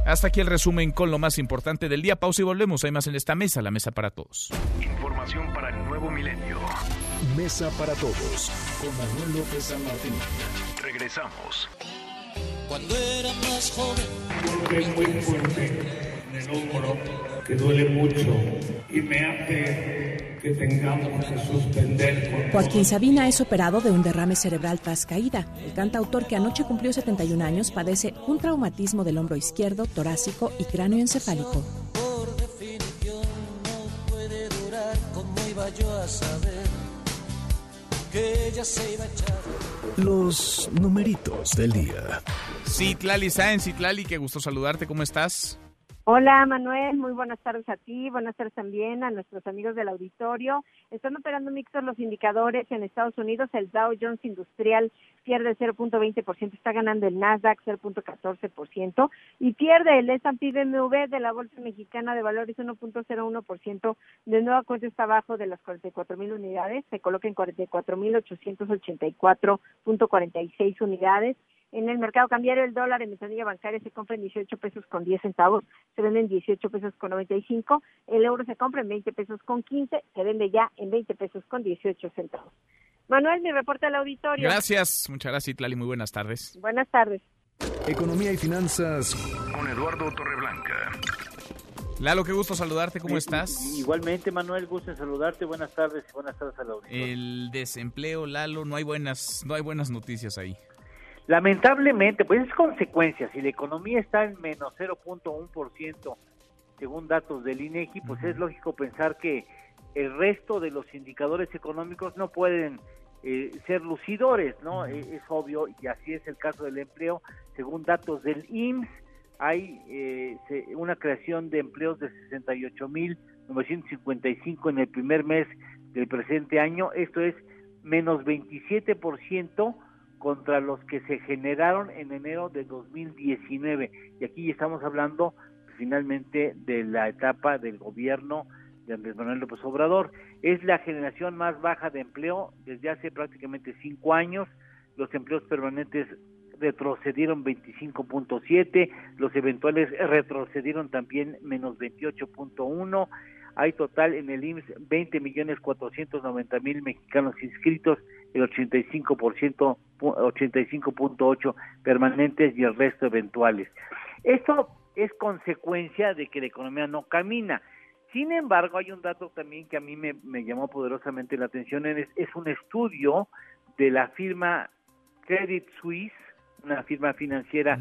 Hasta aquí el resumen con lo más importante del día. Pausa y volvemos. Hay más en esta mesa, la mesa para todos. Información para el nuevo milenio. Mesa para todos con Manuel López San Martín. Regresamos. Cuando era más joven. En el hombro, que duele mucho y me hace que tengamos que suspender. Joaquín Sabina es operado de un derrame cerebral tras caída. El cantautor que anoche cumplió 71 años padece un traumatismo del hombro izquierdo, torácico y cráneo encefálico. Por definición no puede durar como iba yo a saber que ella se iba a echar. Los numeritos del día. Citlali Sáenz, Citlali, qué gusto saludarte, ¿cómo estás? Hola Manuel, muy buenas tardes a ti, buenas tardes también a nuestros amigos del auditorio. Están operando mixtos los indicadores en Estados Unidos. El Dow Jones Industrial pierde 0.20%, está ganando el Nasdaq 0.14% y pierde el S&P BMW de la Bolsa Mexicana de Valores 1.01%. De nueva cuenta está abajo de las 44 mil unidades, se coloca en 44 mil 884.46 unidades. En el mercado cambiario el dólar en ventanilla bancaria se compra en 18 pesos con 10 centavos, se vende en 18 pesos con 95, el euro se compra en 20 pesos con 15, se vende ya en 20 pesos con 18 centavos. Manuel, mi reporte al auditorio. Gracias, muchas gracias, Tlali, muy buenas tardes. Buenas tardes. Economía y finanzas con Eduardo Torreblanca. Lalo, qué gusto saludarte, ¿cómo estás? Igualmente, Manuel, gusto en saludarte. Buenas tardes y buenas tardes al auditorio. El desempleo, Lalo, no hay buenas, no hay buenas noticias ahí. Lamentablemente, pues es consecuencia. Si la economía está en menos 0.1%, según datos del INEGI, pues es lógico pensar que el resto de los indicadores económicos no pueden eh, ser lucidores, ¿no? Eh, es obvio, y así es el caso del empleo. Según datos del IMSS, hay eh, una creación de empleos de 68.955 en el primer mes del presente año. Esto es menos 27% contra los que se generaron en enero de 2019. Y aquí estamos hablando finalmente de la etapa del gobierno de Andrés Manuel López Obrador. Es la generación más baja de empleo desde hace prácticamente cinco años. Los empleos permanentes retrocedieron 25.7, los eventuales retrocedieron también menos 28.1. Hay total en el IMSS 20 millones 490 mil mexicanos inscritos, el 85%, 85.8 permanentes y el resto eventuales. Esto es consecuencia de que la economía no camina. Sin embargo, hay un dato también que a mí me, me llamó poderosamente la atención, es, es un estudio de la firma Credit Suisse, una firma financiera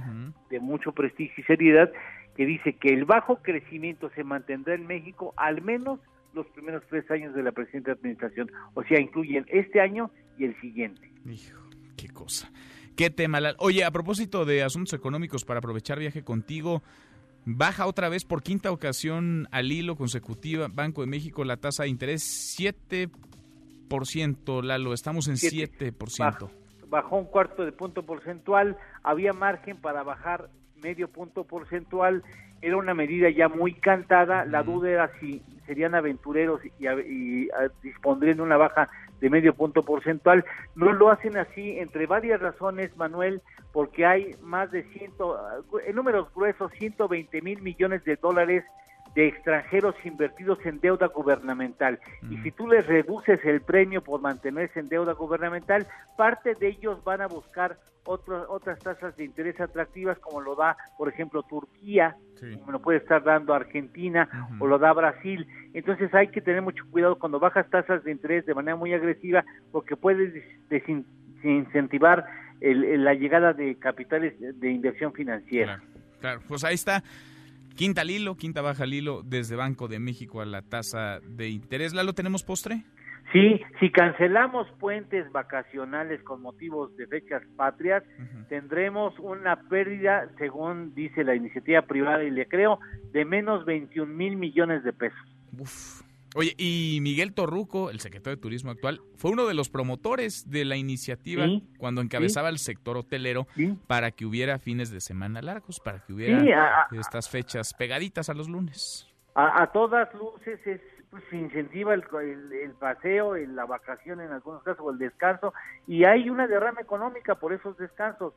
de mucho prestigio y seriedad, que dice que el bajo crecimiento se mantendrá en México al menos los primeros tres años de la presente administración. O sea, incluyen este año y el siguiente. Hijo, qué cosa. Qué tema. Oye, a propósito de asuntos económicos, para aprovechar viaje contigo, baja otra vez por quinta ocasión al hilo consecutiva Banco de México la tasa de interés 7%, Lalo, estamos en 7%. bajó un cuarto de punto porcentual, había margen para bajar medio punto porcentual, era una medida ya muy cantada, la duda era si serían aventureros y, y, dispondrían de una baja de medio punto porcentual. No lo hacen así entre varias razones, Manuel, porque hay más de ciento, en números gruesos, 120 mil millones de dólares de extranjeros invertidos en deuda gubernamental. Y si tú les reduces el premio por mantenerse en deuda gubernamental, parte de ellos van a buscar otras tasas de interés atractivas como lo da, por ejemplo, Turquía, como lo puede estar dando Argentina o lo da Brasil. Entonces hay que tener mucho cuidado cuando bajas tasas de interés de manera muy agresiva porque puedes desincentivar la llegada de capitales de inversión financiera. claro, pues ahí está Quinta al hilo, quinta baja al hilo desde Banco de México a la tasa de interés. ¿La lo tenemos postre? Sí, si cancelamos puentes vacacionales con motivos de fechas patrias, tendremos una pérdida, según dice la iniciativa privada, y le creo, de menos 21 mil millones de pesos. Uf, Oye, y Miguel Torruco, el secretario de Turismo actual, fue uno de los promotores de la iniciativa cuando encabezaba el sector hotelero para que hubiera fines de semana largos, para que hubiera estas fechas pegaditas a los lunes. A, todas luces es, pues, se incentiva el, el, paseo, la vacación en algunos casos, o el descanso, y hay una derrama económica por esos descansos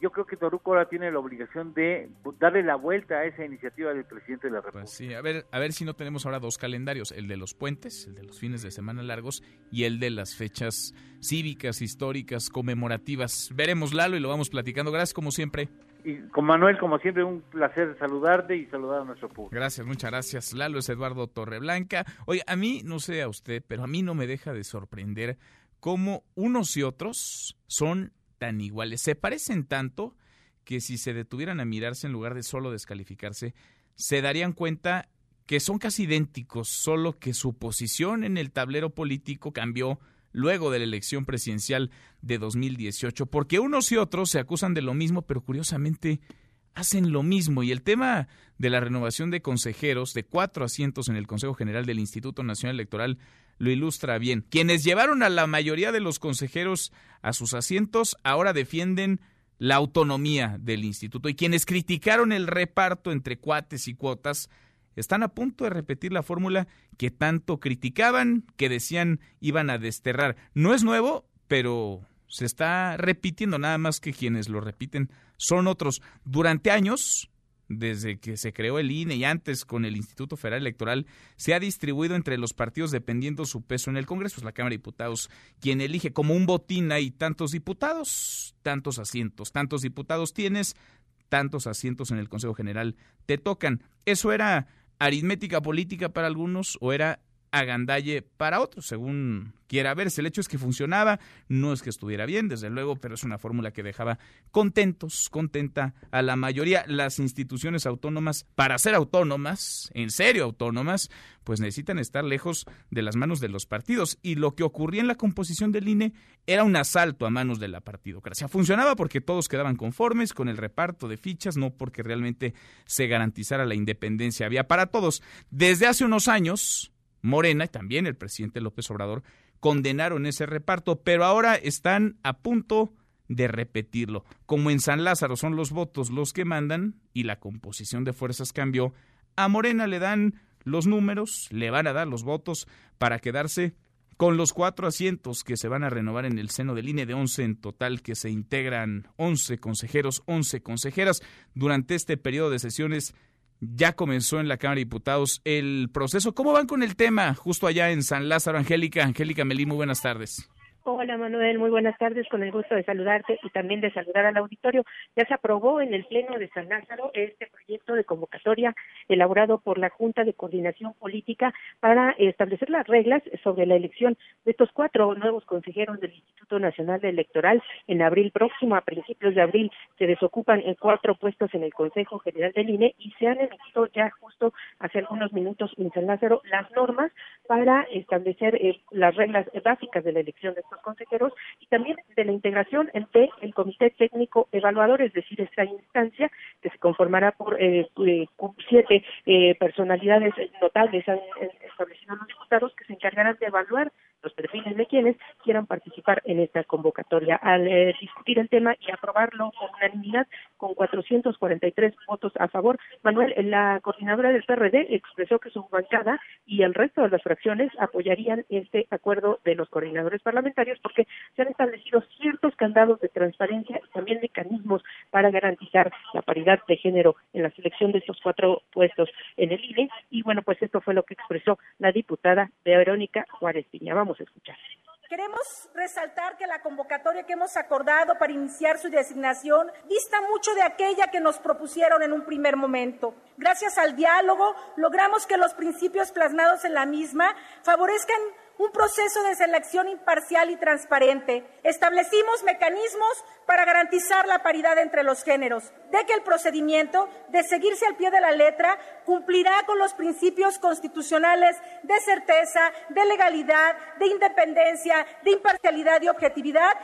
yo creo que Toruco ahora tiene la obligación de darle la vuelta a esa iniciativa del presidente de la República. Pues sí, a ver, a ver si no tenemos ahora dos calendarios, el de los puentes, el de los fines de semana largos y el de las fechas cívicas, históricas, conmemorativas. Veremos Lalo y lo vamos platicando. Gracias como siempre. Y con Manuel, como siempre, un placer saludarte y saludar a nuestro público. Gracias, muchas gracias. Lalo es Eduardo Torreblanca. Oye, a mí, no sé a usted, pero a mí no me deja de sorprender cómo unos y otros son tan iguales. Se parecen tanto que si se detuvieran a mirarse en lugar de solo descalificarse, se darían cuenta que son casi idénticos, solo que su posición en el tablero político cambió luego de la elección presidencial de 2018, porque unos y otros se acusan de lo mismo, pero curiosamente hacen lo mismo. Y el tema de la renovación de consejeros, de cuatro asientos en el Consejo General del Instituto Nacional Electoral, lo ilustra bien. Quienes llevaron a la mayoría de los consejeros a sus asientos ahora defienden la autonomía del instituto y quienes criticaron el reparto entre cuates y cuotas están a punto de repetir la fórmula que tanto criticaban, que decían iban a desterrar. No es nuevo, pero se está repitiendo nada más que quienes lo repiten son otros. Durante años, desde que se creó el INE y antes con el Instituto Federal Electoral, se ha distribuido entre los partidos dependiendo su peso en el Congreso. Es la Cámara de Diputados quien elige como un botín hay tantos diputados, tantos asientos, tantos diputados tienes, tantos asientos en el Consejo General te tocan. Eso era aritmética política para algunos o era agandalle para otros, según quiera verse. El hecho es que funcionaba, no es que estuviera bien, desde luego, pero es una fórmula que dejaba contentos, contenta a la mayoría. Las instituciones autónomas, para ser autónomas, en serio autónomas, pues necesitan estar lejos de las manos de los partidos. Y lo que ocurría en la composición del INE era un asalto a manos de la partidocracia. Funcionaba porque todos quedaban conformes con el reparto de fichas, no porque realmente se garantizara la independencia. Había para todos. Desde hace unos años, Morena y también el presidente López Obrador condenaron ese reparto, pero ahora están a punto de repetirlo. Como en San Lázaro son los votos los que mandan y la composición de fuerzas cambió, a Morena le dan los números, le van a dar los votos para quedarse con los cuatro asientos que se van a renovar en el seno del INE de 11 en total, que se integran 11 consejeros, 11 consejeras. Durante este periodo de sesiones ya comenzó en la Cámara de Diputados el proceso. ¿Cómo van con el tema justo allá en San Lázaro? Angélica, Angélica Melí, muy buenas tardes. Hola Manuel, muy buenas tardes, con el gusto de saludarte y también de saludar al auditorio. Ya se aprobó en el Pleno de San Lázaro este proyecto de convocatoria elaborado por la Junta de Coordinación Política para establecer las reglas sobre la elección de estos cuatro nuevos consejeros del Instituto Nacional Electoral. En abril próximo, a principios de abril, se desocupan en cuatro puestos en el Consejo General del INE y se han emitido ya justo hace algunos minutos en San Lázaro las normas para establecer eh, las reglas básicas de la elección de estos consejeros y también de la integración entre el Comité Técnico Evaluador, es decir, esta instancia que se conformará por eh, eh siete eh, personalidades notables han establecido los diputados que se encargarán de evaluar los perfiles de quienes quieran participar en esta convocatoria. Al eh, discutir el tema y aprobarlo por unanimidad con 443 votos a favor, Manuel, la coordinadora del PRD expresó que su bancada y el resto de las fracciones apoyarían este acuerdo de los coordinadores parlamentarios porque se han establecido ciertos candados de transparencia y también mecanismos para garantizar la paridad de género en la selección de estos cuatro puestos en el INE. Y bueno, pues esto fue lo que expresó la diputada Verónica Juárez Piña. Escuchar. Queremos resaltar que la convocatoria que hemos acordado para iniciar su designación dista mucho de aquella que nos propusieron en un primer momento. Gracias al diálogo logramos que los principios plasmados en la misma favorezcan un proceso de selección imparcial y transparente. Establecimos mecanismos para garantizar la paridad entre los géneros, de que el procedimiento, de seguirse al pie de la letra, cumplirá con los principios constitucionales de certeza, de legalidad, de independencia, de imparcialidad y objetividad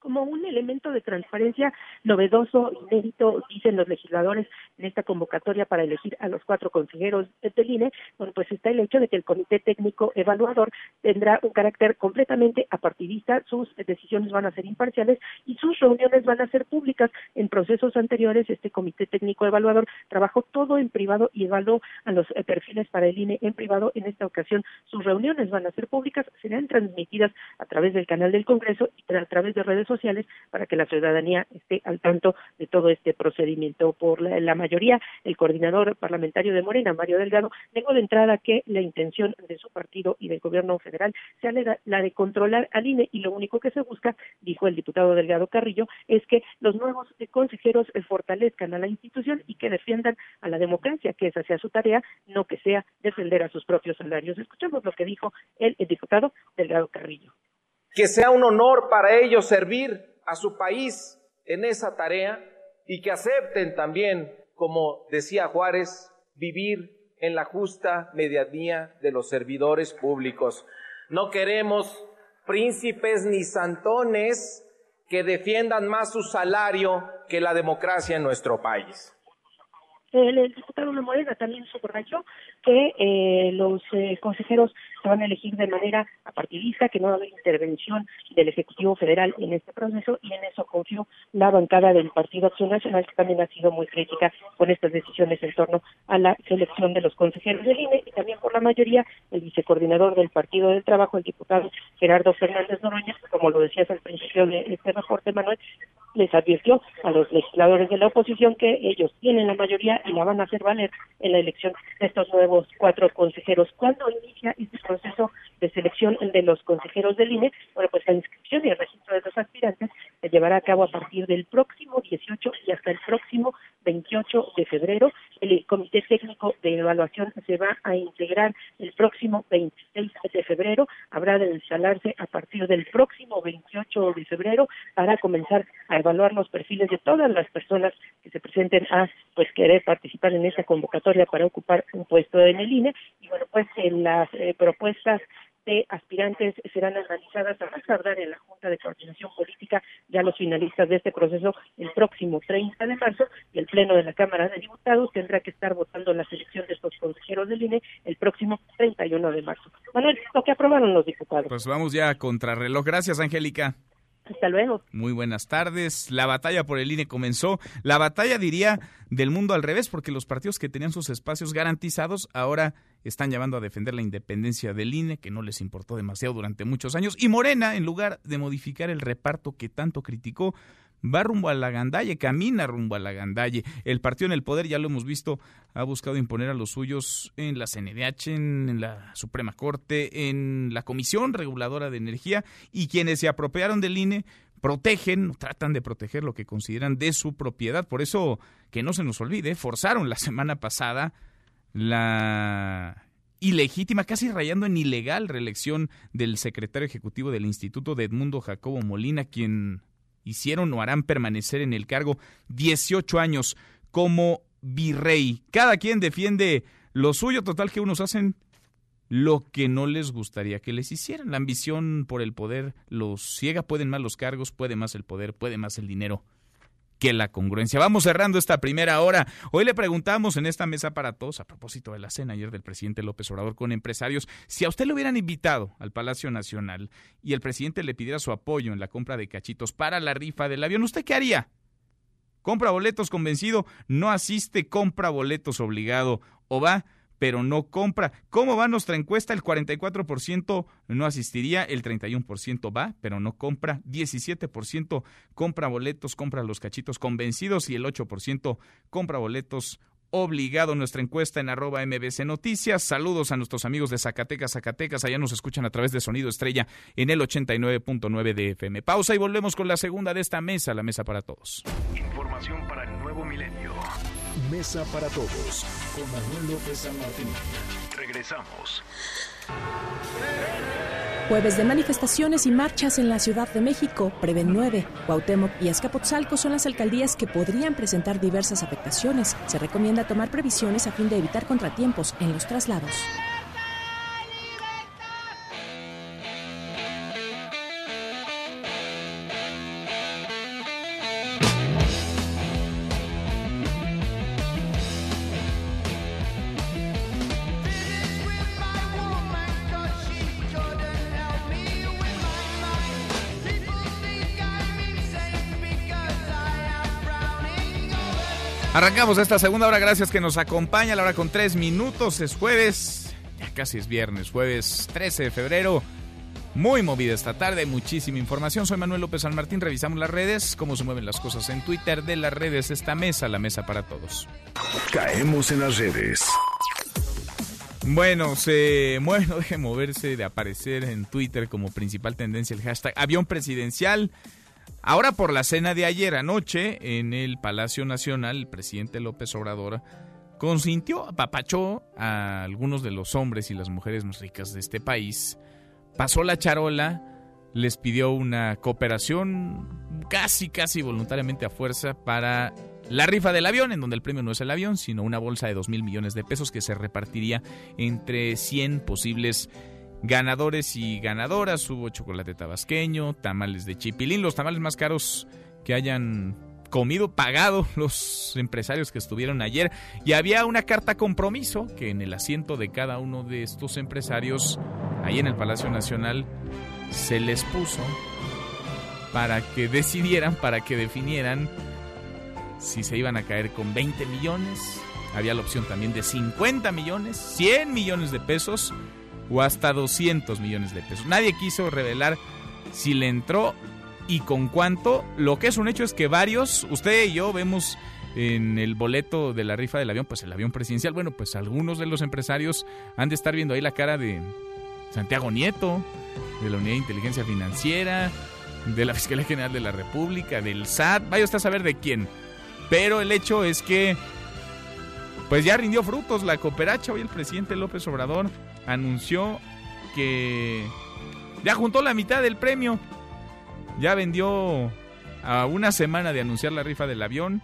como un elemento de transparencia novedoso, inédito, dicen los legisladores en esta convocatoria para elegir a los cuatro consejeros del INE, bueno, pues está el hecho de que el Comité Técnico Evaluador tendrá un carácter completamente apartidista, sus decisiones van a ser imparciales y sus reuniones van a ser públicas. En procesos anteriores, este Comité Técnico Evaluador trabajó todo en privado y evaluó a los eh, perfiles para el INE en privado. En esta ocasión, sus reuniones van a ser públicas, serán transmitidas a través del canal del Congreso y a través de redes sociales para que la ciudadanía esté al tanto de todo este procedimiento. Por la, mayoría, el coordinador parlamentario de Morena, Mario Delgado, negó de entrada que la intención de su partido y del gobierno federal sea la de controlar al INE y lo único que se busca, dijo el diputado Delgado Carrillo, es que los nuevos consejeros fortalezcan a la institución y que defiendan a la democracia, que esa sea su tarea, no que sea defender a sus propios salarios. Escuchemos lo que dijo el diputado Delgado Carrillo que sea un honor para ellos servir a su país en esa tarea y que acepten también, como decía Juárez, vivir en la justa medianía de los servidores públicos. No queremos príncipes ni santones que defiendan más su salario que la democracia en nuestro país. El, diputado de Morena también subrayó que eh, los eh, consejeros se van a elegir de manera apartidista, que no va a haber intervención del Ejecutivo Federal en este proceso y en eso confió la bancada del Partido Acción Nacional, que también ha sido muy crítica con estas decisiones en torno a la selección de los consejeros del INE y también por la mayoría el vicecoordinador del Partido del Trabajo, el diputado Gerardo Fernández Noroña, como lo decías al principio de este reporte, Manuel, les advirtió a los legisladores de la oposición que ellos tienen la mayoría y la van a hacer valer en la elección de estos nuevos cuatro consejeros. ¿Cuándo inicia este proceso de selección de los consejeros del INE? Bueno, pues la inscripción y el registro de los aspirantes se llevará a cabo a partir del próximo 18 y hasta el próximo 28 de febrero. El Comité Técnico de Evaluación se va a integrar el próximo 26 de febrero. Habrá de instalarse a partir del próximo 28 de febrero para comenzar a evaluar los perfiles de todas las personas que se presenten a pues querer participar en esa convocatoria para ocupar un puesto en el INE y bueno pues en las eh, propuestas de aspirantes serán analizadas a más tardar en la Junta de Coordinación Política, ya los finalistas de este proceso el próximo 30 de marzo y el Pleno de la Cámara de Diputados tendrá que estar votando la selección de estos consejeros del INE el próximo 31 de marzo. Manuel, lo que aprobaron los diputados. Pues vamos ya a contrarreloj. Gracias, Angélica. Hasta luego. Muy buenas tardes. La batalla por el INE comenzó. La batalla, diría, del mundo al revés, porque los partidos que tenían sus espacios garantizados ahora están llamando a defender la independencia del INE, que no les importó demasiado durante muchos años. Y Morena, en lugar de modificar el reparto que tanto criticó, va rumbo a la gandalle, camina rumbo a la gandalle. El partido en el poder, ya lo hemos visto, ha buscado imponer a los suyos en la CNDH, en, la Suprema Corte, en la Comisión Reguladora de Energía y quienes se apropiaron del INE protegen, tratan de proteger lo que consideran de su propiedad. Por eso, que no se nos olvide, forzaron la semana pasada la ilegítima, casi rayando en ilegal reelección del secretario ejecutivo del Instituto de Edmundo Jacobo Molina, quien hicieron o harán permanecer en el cargo 18 años como virrey. Cada quien defiende lo suyo, total que unos hacen lo que no les gustaría que les hicieran. La ambición por el poder los ciega, pueden más los cargos, puede más el poder, puede más el dinero. Que la congruencia. Vamos cerrando esta primera hora. Hoy le preguntamos en esta mesa para todos, a propósito de la cena ayer del presidente López Obrador con empresarios, si a usted le hubieran invitado al Palacio Nacional y el presidente le pidiera su apoyo en la compra de cachitos para la rifa del avión, ¿usted qué haría? Compra boletos convencido, no asiste, compra boletos obligado o va pero no compra. ¿Cómo va nuestra encuesta? El 44% no asistiría, el 31% va, pero no compra, 17% compra boletos, compra los cachitos convencidos y el 8% compra boletos obligado nuestra encuesta en arroba mbc noticias. Saludos a nuestros amigos de Zacatecas, Zacatecas. Allá nos escuchan a través de Sonido Estrella en el 89.9 de FM. Pausa y volvemos con la segunda de esta mesa, la mesa para todos. Información para el nuevo milenio. Mesa para todos con Manuel López San Martín. Regresamos. Jueves de manifestaciones y marchas en la Ciudad de México, prevén 9. Cuauhtémoc y Azcapotzalco son las alcaldías que podrían presentar diversas afectaciones. Se recomienda tomar previsiones a fin de evitar contratiempos en los traslados. Arrancamos esta segunda hora, gracias que nos acompaña, la hora con tres minutos, es jueves, ya casi es viernes, jueves 13 de febrero. Muy movida esta tarde, muchísima información. Soy Manuel López San Martín, revisamos las redes, cómo se mueven las cosas en Twitter de las redes, esta mesa, la mesa para todos. Caemos en las redes. Bueno, se mueve, no deje moverse de aparecer en Twitter como principal tendencia el hashtag avión presidencial. Ahora por la cena de ayer anoche en el Palacio Nacional, el presidente López Obrador consintió, apapachó a algunos de los hombres y las mujeres más ricas de este país, pasó la charola, les pidió una cooperación casi, casi voluntariamente a fuerza para la rifa del avión, en donde el premio no es el avión, sino una bolsa de 2 mil millones de pesos que se repartiría entre 100 posibles ganadores y ganadoras. Hubo chocolate tabasqueño, tamales de chipilín, los tamales más caros que hayan comido, pagado los empresarios que estuvieron ayer. Y había una carta compromiso que en el asiento de cada uno de estos empresarios, ahí en el Palacio Nacional, se les puso para que decidieran, para que definieran si se iban a caer con 20 millones. Había la opción también de 50 millones, 100 millones de pesos o hasta 200 millones de pesos. Nadie quiso revelar si le entró y con cuánto. Lo que es un hecho es que varios, usted y yo vemos en el boleto de la rifa del avión, pues el avión presidencial, bueno, pues algunos de los empresarios han de estar viendo ahí la cara de Santiago Nieto, de la Unidad de Inteligencia Financiera, de la Fiscalía General de la República, del SAT, vaya usted a saber de quién. Pero el hecho es que pues ya rindió frutos la cooperacha. Hoy el presidente López Obrador anunció que ya juntó la mitad del premio. Ya vendió a una semana de anunciar la rifa del avión.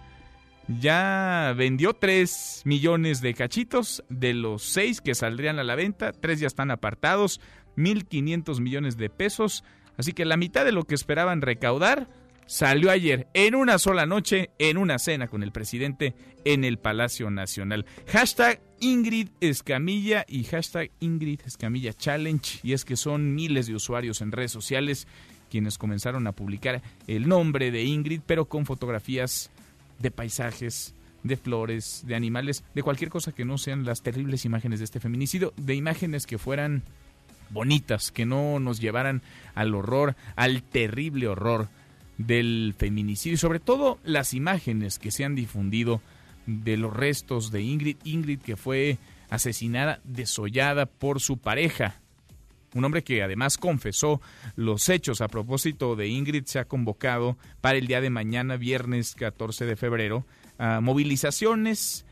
Ya vendió 3 millones de cachitos de los 6 que saldrían a la venta. 3 ya están apartados. 1.500 millones de pesos. Así que la mitad de lo que esperaban recaudar salió ayer en una sola noche en una cena con el presidente en el Palacio Nacional. Hashtag Ingrid Escamilla y hashtag Ingrid Escamilla Challenge. Y es que son miles de usuarios en redes sociales quienes comenzaron a publicar el nombre de Ingrid, pero con fotografías de paisajes, de flores, de animales, de cualquier cosa que no sean las terribles imágenes de este feminicidio, de imágenes que fueran bonitas, que no nos llevaran al horror, al terrible horror del feminicidio y sobre todo las imágenes que se han difundido de los restos de Ingrid. Ingrid que fue asesinada, desollada por su pareja. Un hombre que además confesó los hechos. A propósito de Ingrid, se ha convocado para el día de mañana, viernes 14 de febrero, movilizaciones,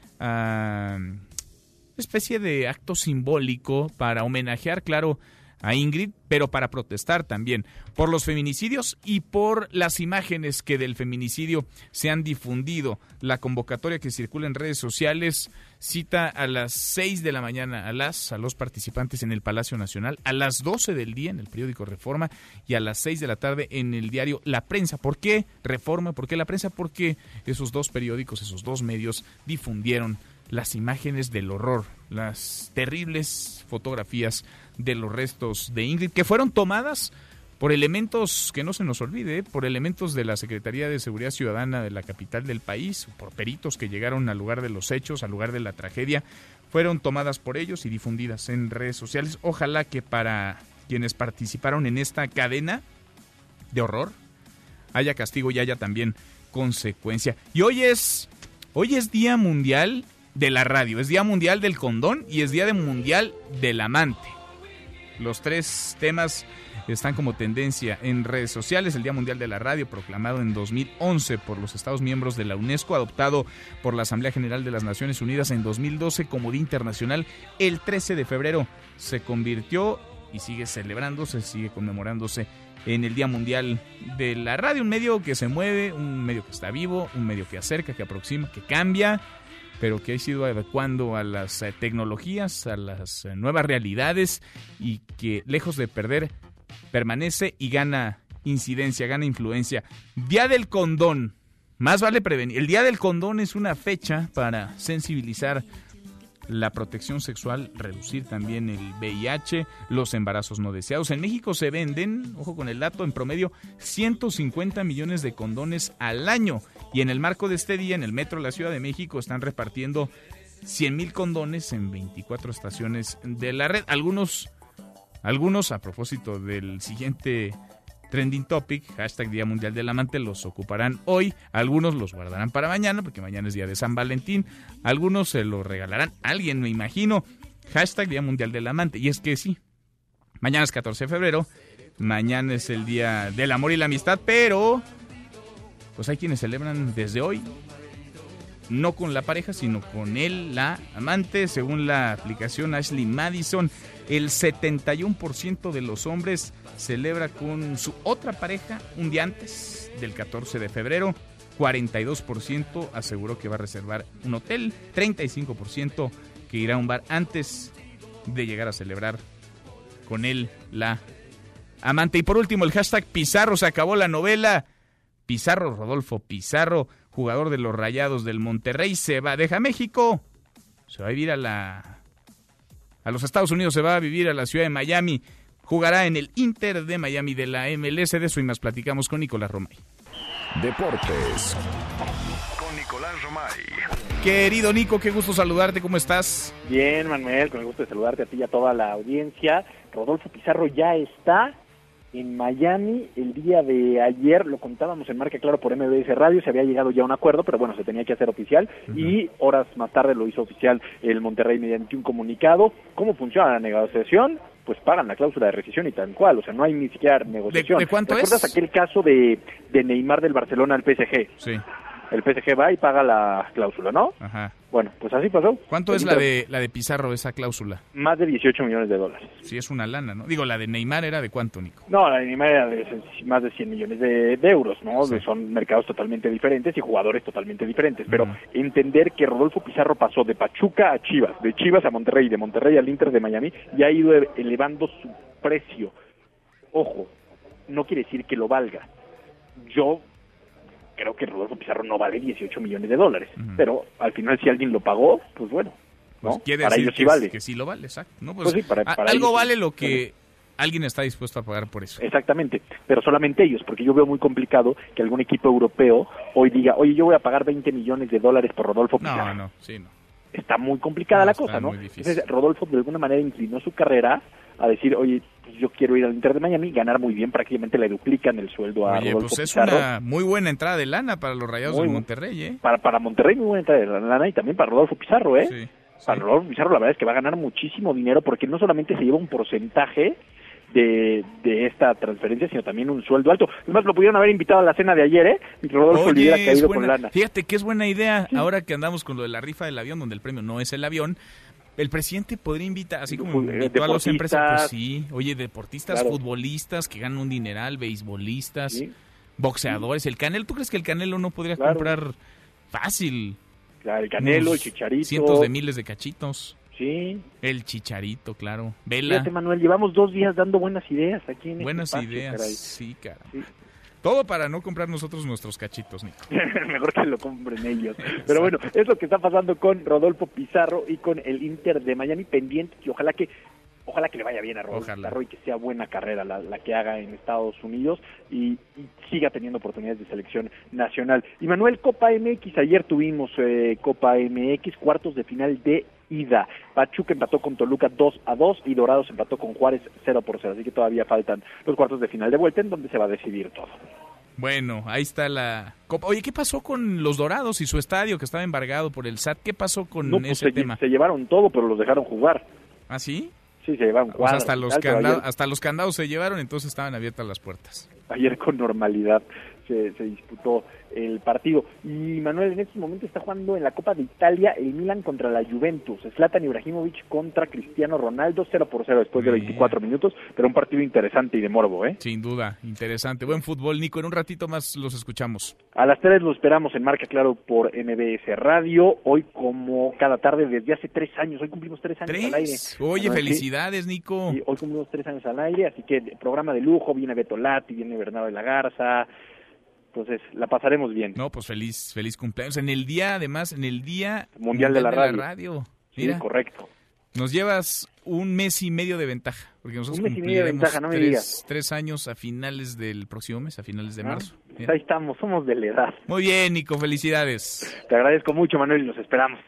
especie de acto simbólico para homenajear, claro, a Ingrid, pero para protestar también por los feminicidios y por las imágenes que del feminicidio se han difundido. La convocatoria que circula en redes sociales cita a las 6 de la mañana a las a los participantes en el Palacio Nacional, a las 12 del día en el periódico Reforma y a las 6 de la tarde en el diario La Prensa. ¿Por qué Reforma? ¿Por qué La Prensa? Porque esos dos periódicos, esos dos medios difundieron las imágenes del horror, las terribles fotografías de los restos de Ingrid, que fueron tomadas por elementos, que no se nos olvide, por elementos de la Secretaría de Seguridad Ciudadana de la capital del país, por peritos que llegaron al lugar de los hechos, al lugar de la tragedia, fueron tomadas por ellos y difundidas en redes sociales. Ojalá que para quienes participaron en esta cadena de horror haya castigo y haya también consecuencia. Y hoy es hoy es Día Mundial de la Radio, es Día Mundial del Condón y es Día de Mundial del Amante. Los tres temas están como tendencia en redes sociales. El Día Mundial de la Radio, proclamado en 2011 por los Estados miembros de la UNESCO, adoptado por la Asamblea General de las Naciones Unidas en 2012 como Día Internacional, el 13 de febrero se convirtió y sigue celebrándose, sigue conmemorándose en el Día Mundial de la Radio, un medio que se mueve, un medio que está vivo, un medio que acerca, que aproxima, que cambia pero que ha sido adecuando a las eh, tecnologías, a las eh, nuevas realidades y que lejos de perder, permanece y gana incidencia, gana influencia. Día del condón. Más vale prevenir. El Día del condón es una fecha para sensibilizar la protección sexual, reducir también el VIH, los embarazos no deseados. En México se venden, ojo con el dato, en promedio 150 millones de condones al año. Y en el marco de este día, en el metro de la Ciudad de México, están repartiendo 100 mil condones en 24 estaciones de la red. Algunos, algunos a propósito del siguiente trending topic, hashtag Día Mundial del Amante, los ocuparán hoy, algunos los guardarán para mañana, porque mañana es día de San Valentín, algunos se los regalarán a alguien, me imagino, hashtag Día Mundial del Amante, y es que sí, mañana es 14 de febrero, mañana es el Día del Amor y la Amistad, pero pues hay quienes celebran desde hoy, no con la pareja, sino con él, la amante, según la aplicación Ashley Madison, el 71% de los hombres celebra con su otra pareja un día antes del 14 de febrero. 42% aseguró que va a reservar un hotel, 35% que irá a un bar antes de llegar a celebrar con él la amante. Y por último, el hashtag Pizarro se acabó la novela. Pizarro, Rodolfo Pizarro, jugador de los Rayados del Monterrey, se va, deja México, se va a vivir a la a los Estados Unidos, se va a vivir a la ciudad de Miami jugará en el Inter de Miami de la MLS. De eso y más platicamos con Nicolás Romay. Deportes con Nicolás Romay. Querido Nico, qué gusto saludarte, ¿cómo estás? Bien, Manuel, con el gusto de saludarte a ti y a toda la audiencia. Rodolfo Pizarro ya está en Miami el día de ayer, lo contábamos en Marca Claro por MBS Radio, se había llegado ya a un acuerdo, pero bueno, se tenía que hacer oficial y horas más tarde lo hizo oficial el Monterrey mediante un comunicado. ¿Cómo funciona la negociación? Pues pagan la cláusula de rescisión y tal cual, o sea, no hay ni siquiera negociación. ¿De, cuánto ¿Recuerdas aquel caso de, de Neymar del Barcelona al PSG? Sí el PSG va y paga la cláusula, ¿no? Ajá. Bueno, pues así pasó. ¿Cuánto es la de la de Pizarro esa cláusula? Más de 18 millones de dólares. Sí, es una lana, ¿no? Digo, la de Neymar era de cuánto, Nico? No, la de Neymar era de más de 100 millones de, de euros, ¿no? Sí. Son mercados totalmente diferentes y jugadores totalmente diferentes. Pero entender que Rodolfo Pizarro pasó de Pachuca a Chivas, de Chivas a Monterrey, de Monterrey al Inter de Miami, y ha ido elevando su precio. Ojo, no quiere decir que lo valga. Yo creo que Rodolfo Pizarro no vale 18 millones de dólares. Pero al final, si alguien lo pagó, pues bueno. ¿no? Pues quiere para decir ellos que, sí vale. que sí lo vale, exacto. ¿no? Pues sí, para- a- para algo ellos vale lo que alguien está dispuesto a pagar por eso. Exactamente, pero solamente ellos, porque yo veo muy complicado que algún equipo europeo hoy diga, oye, yo voy a pagar 20 millones de dólares por Rodolfo Pizarro. No, no, sí, no. Está muy complicada No, la cosa, ¿no? Entonces, Rodolfo de alguna manera inclinó su carrera a decir, oye, pues yo quiero ir al Inter de Miami, ganar muy bien, prácticamente le duplican el sueldo a Oye, Rodolfo pues es Pizarro. una muy buena entrada de lana para los Rayados Muy de Monterrey, ¿eh? Para, para Monterrey muy buena entrada de lana y también para Rodolfo Pizarro, ¿eh? Sí, Para Rodolfo Pizarro la verdad es que va a ganar muchísimo dinero porque no solamente se lleva un porcentaje de, de esta transferencia, sino también un sueldo alto. Además, lo pudieron haber invitado a la cena de ayer, ¿eh? Y Rodolfo le hubiera Oye, es caído con buena- lana. Fíjate que es buena idea, ahora que andamos con lo de la rifa del avión, donde el premio no es el avión, el presidente podría invitar, así como invitó a los empresarios, pues sí, oye, deportistas, futbolistas que ganan un dineral, beisbolistas, boxeadores, el Canelo, ¿tú crees que el Canelo no podría comprar fácil? Claro, el Canelo, el Chicharito. Cientos de miles de cachitos. Sí. El Chicharito, claro. Vela. Fíjate, Manuel, llevamos dos días dando buenas ideas aquí en este Buenas ideas, sí, cara. Todo para no comprar nosotros nuestros cachitos, Nico. Mejor que lo compren ellos. Pero bueno, es lo que está pasando con Rodolfo Pizarro y con el Inter de Miami pendiente y ojalá que ojalá que le vaya bien a Rodolfo Pizarro y que sea buena carrera la, que haga en Estados Unidos y, siga teniendo oportunidades de selección nacional. Y Manuel, Copa MX, ayer tuvimos eh, Copa MX, cuartos de final de ida. Pachuca empató con Toluca 2 a 2 y Dorados empató con Juárez 0 por 0. Así que todavía faltan los cuartos de final de vuelta en donde se va a decidir todo. Bueno, ahí está la Copa. Oye, ¿qué pasó con los Dorados y su estadio que estaba embargado por el SAT? ¿Qué pasó con pues ese tema? Se llevaron todo, pero los dejaron jugar. ¿Ah, sí? Sí, se llevaron cuadros, hasta, los candados, hasta los candados se llevaron, entonces estaban abiertas las puertas. Ayer con normalidad se, se disputó el partido. Y Manuel en estos momentos está jugando en la Copa de Italia el Milan contra la Juventus. Zlatan Ibrahimovic contra Cristiano Ronaldo, 0 por 0 después de 24 minutos, pero un partido interesante y de morbo, ¿eh? Sin duda, interesante. Buen fútbol, Nico. En un ratito más los escuchamos. A las 3 lo esperamos en Marca Claro por MBS Radio. Hoy, como cada tarde, desde hace tres años. Hoy cumplimos tres años al aire. Oye, felicidades, Nico. hoy cumplimos tres años al aire, así que programa de lujo. Viene Beto Lati, viene Bernardo de la Garza entonces, la pasaremos bien. No, pues feliz, feliz cumpleaños. En el día, además, en el día mundial, de, la, radio. Sí, correcto. Nos llevas un mes y medio de ventaja, porque nosotros un mes y medio de ventaja, no me tres, digas. tres años a finales del próximo mes, a finales de ah, marzo. Pues ahí estamos, somos de la edad. Muy bien, Nico, felicidades. Te agradezco mucho, Manuel, y los esperamos.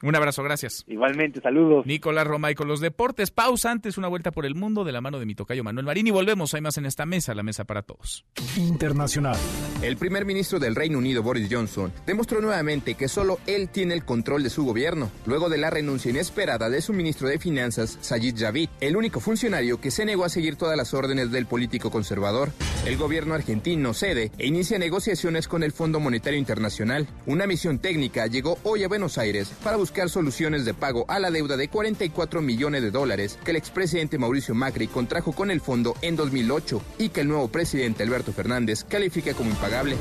Un abrazo, gracias. Igualmente, saludos. Nicolás Roma y con los deportes. Pausa antes, una vuelta por el mundo de la mano de mi tocayo Manuel Marín y volvemos. Hay más en esta mesa, la mesa para todos. Internacional. El primer ministro del Reino Unido, Boris Johnson, demostró nuevamente que solo él tiene el control de su gobierno, luego de la renuncia inesperada de su ministro de Finanzas, Sajid Javid, el único funcionario que se negó a seguir todas las órdenes del político conservador. El gobierno argentino cede e inicia negociaciones con el Fondo Monetario Internacional. Una misión técnica llegó hoy a Buenos Aires para buscar buscar soluciones de pago a la deuda de 44 millones de dólares que el expresidente Mauricio Macri contrajo con el fondo en 2008 y que el nuevo presidente Alberto Fernández califica como impagable.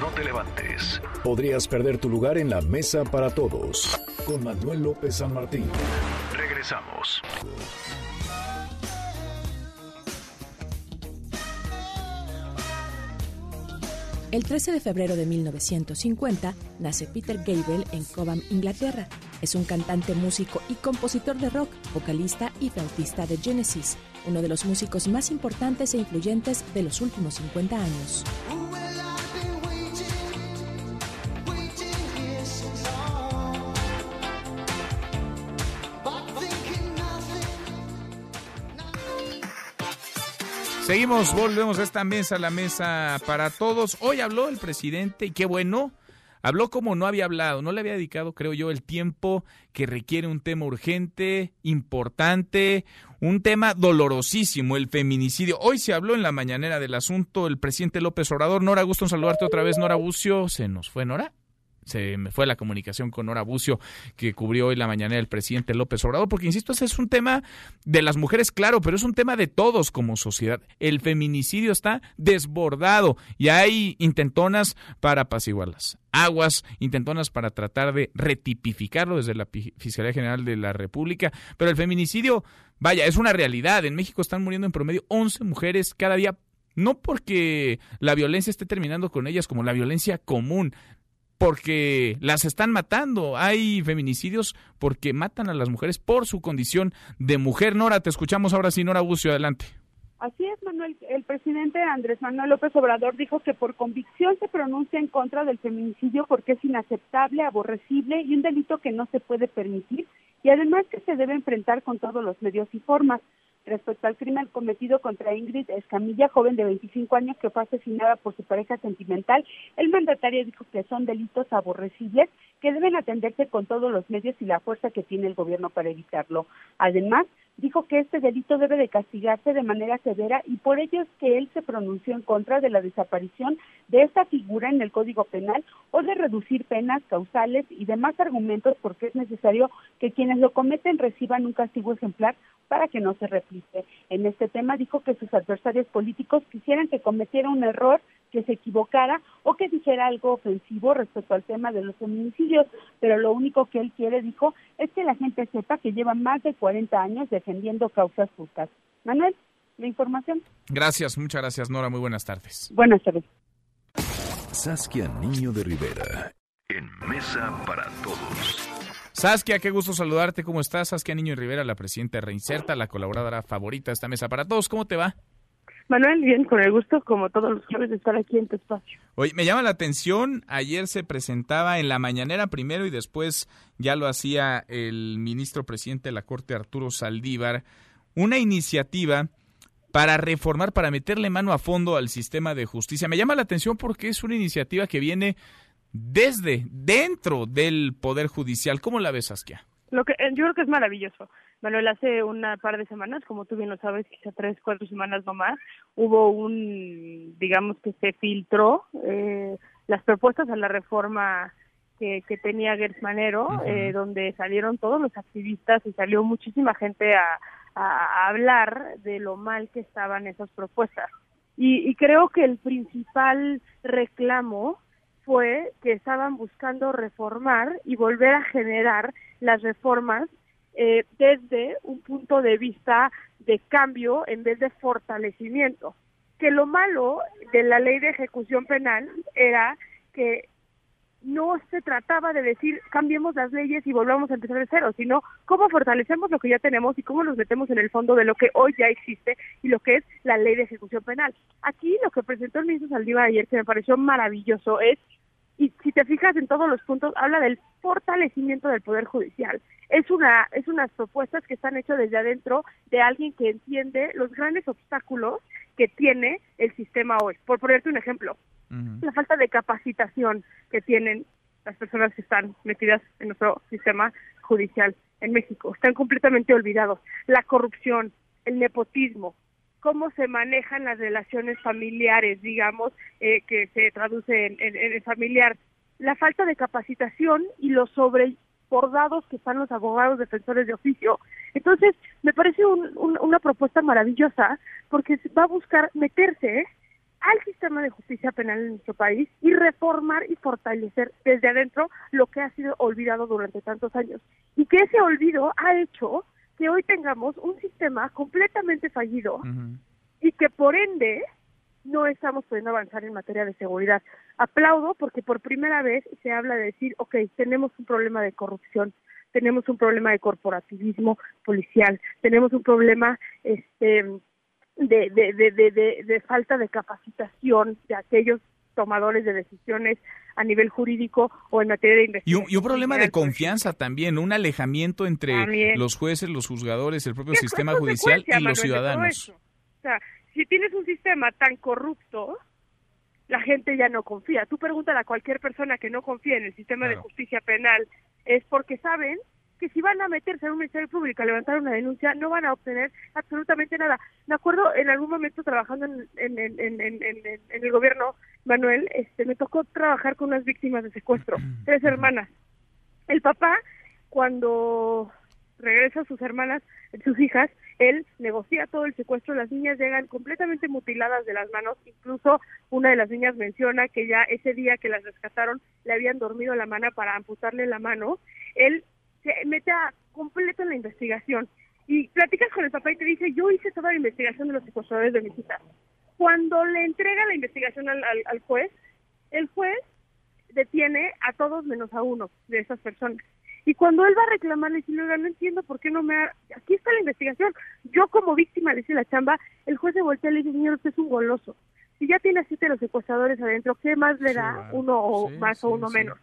No te levantes. Podrías perder tu lugar en la mesa para todos. Con Manuel López San Martín. Regresamos. El 13 de febrero de 1950 nace Peter Gabriel en Cobham, Inglaterra. Es un cantante, músico y compositor de rock, vocalista y flautista de Genesis, uno de los músicos más importantes e influyentes de los últimos 50 años. Seguimos, volvemos a esta mesa, la mesa para todos. Hoy habló el presidente y qué bueno. Habló como no había hablado, no le había dedicado, creo yo, el tiempo que requiere un tema urgente, importante, un tema dolorosísimo, el feminicidio. Hoy se habló en la mañanera del asunto el presidente López Obrador. Nora, gusto en saludarte otra vez, Nora Bucio. ¿Se nos fue Nora? Se me fue la comunicación con Nora Bucio que cubrió hoy la mañana el presidente López Obrador, porque insisto, ese es un tema de las mujeres, claro, pero es un tema de todos como sociedad. El feminicidio está desbordado y hay intentonas para apaciguarlas aguas, intentonas para tratar de retipificarlo desde la Fiscalía General de la República, pero el feminicidio, vaya, es una realidad. En México están muriendo en promedio 11 mujeres cada día no porque la violencia esté terminando con ellas como la violencia común, porque las están matando. Hay feminicidios porque matan a las mujeres por su condición de mujer. Nora, te escuchamos ahora sí, Nora Bucio, adelante. Así es, Manuel. El presidente Andrés Manuel López Obrador dijo que por convicción se pronuncia en contra del feminicidio porque es inaceptable, aborrecible y un delito que no se puede permitir y además que se debe enfrentar con todos los medios y formas. Respecto al crimen cometido contra Ingrid Escamilla, joven de 25 años que fue asesinada por su pareja sentimental. El mandatario dijo que son delitos aborrecibles que deben atenderse con todos los medios y la fuerza que tiene el gobierno para evitarlo. Además, dijo que este delito debe de castigarse de manera severa y por ello es que él se pronunció en contra de la desaparición de esta figura en el Código Penal o de reducir penas causales y demás argumentos porque es necesario que quienes lo cometen reciban un castigo ejemplar para que no se repite. En este tema dijo que sus adversarios políticos quisieran que cometiera un error, que se equivocara o que dijera algo ofensivo respecto al tema de los feminicidios, pero lo único que él quiere, dijo, es que la gente sepa que lleva más de 40 años defendiendo causas justas. Manuel, la información. Gracias, muchas gracias, Nora. Muy buenas tardes. Buenas tardes. Saskia Niño de Rivera, en Mesa para Todos. Saskia, qué gusto saludarte. ¿Cómo estás? Saskia Niño de Rivera, la presidenta de Reinserta, la colaboradora favorita de esta Mesa para Todos. ¿Cómo te va? Manuel, bien, con el gusto, como todos los jueves, de estar aquí en tu espacio. Oye, me llama la atención, ayer se presentaba en la mañanera primero y después ya lo hacía el ministro presidente de la Corte, Arturo Saldívar, una iniciativa para reformar, para meterle mano a fondo al sistema de justicia. Me llama la atención porque es una iniciativa que viene desde, dentro del Poder Judicial. ¿Cómo la ves, Saskia? Lo que, yo creo que es maravilloso. Manuel, hace una par de semanas, como tú bien lo sabes, quizá tres, cuatro semanas nomás, hubo un, digamos que se filtró eh, las propuestas a la reforma que, que tenía Gersmanero, eh, donde salieron todos los activistas y salió muchísima gente a, a, hablar de lo mal que estaban esas propuestas. Y, y creo que el principal reclamo fue que estaban buscando reformar y volver a generar las reformas eh, desde un punto de vista de cambio en vez de fortalecimiento. Que lo malo de la ley de ejecución penal era que no se trataba de decir cambiemos las leyes y volvamos a empezar de cero, sino cómo fortalecemos lo que ya tenemos y cómo nos metemos en el fondo de lo que hoy ya existe y lo que es la ley de ejecución penal. Aquí lo que presentó el ministro Saldívar ayer, que me pareció maravilloso, es y si te fijas en todos los puntos habla del fortalecimiento del poder judicial. Es una es unas propuestas que están hechas desde adentro de alguien que entiende los grandes obstáculos que tiene el sistema hoy por ponerte un ejemplo la falta de capacitación que tienen las personas que están metidas en nuestro sistema judicial en México. Están completamente olvidados. La corrupción el nepotismo cómo se manejan las relaciones familiares, digamos, eh, que se traduce en, en, familiar, la falta de capacitación y los sobrebordados que están los abogados defensores de oficio. Entonces, me parece una propuesta maravillosa porque va a buscar meterse al sistema de justicia penal en nuestro país y reformar y fortalecer desde adentro lo que ha sido olvidado durante tantos años. Y que ese olvido ha hecho que hoy tengamos un sistema completamente fallido y que por ende no estamos pudiendo avanzar en materia de seguridad. Aplaudo porque por primera vez se habla de decir, ok, tenemos un problema de corrupción, tenemos un problema de corporativismo policial, tenemos un problema este de, de, de, de, de falta de capacitación de aquellos tomadores de decisiones a nivel jurídico o en materia de investigación. Y un, problema de confianza también, un alejamiento entre los jueces, los juzgadores, el propio sistema judicial y los ciudadanos. O sea, si tienes un sistema tan corrupto, la gente ya no confía. Tú pregúntale a cualquier persona que no confía en el sistema de justicia penal, es porque saben que si van a meterse en un ministerio público a levantar una denuncia, no van a obtener absolutamente nada. Me acuerdo en algún momento trabajando en, en, en, en, el gobierno, Manuel, este, me tocó trabajar con unas víctimas de secuestro, tres hermanas. El papá, cuando regresa a sus hermanas, sus hijas, él negocia todo el secuestro, las niñas llegan completamente mutiladas de las manos, incluso una de las niñas menciona que ya ese día que las rescataron le habían dormido la mano para amputarle la mano, él se mete a completo en la investigación y platicas con el papá y te dice, yo hice toda la investigación de los secuestradores de mis hijas. Cuando le entrega la investigación al, al, juez, el juez detiene a todos menos a uno de esas personas. Y cuando él va a reclamar, le dice, no entiendo por qué no me ha... Aquí está la investigación. Yo como víctima le hice la chamba, el juez se voltea y le dice, señor, usted es un goloso. Si ya tiene siete los secuestradores adentro, ¿qué más le da uno o más o uno menos?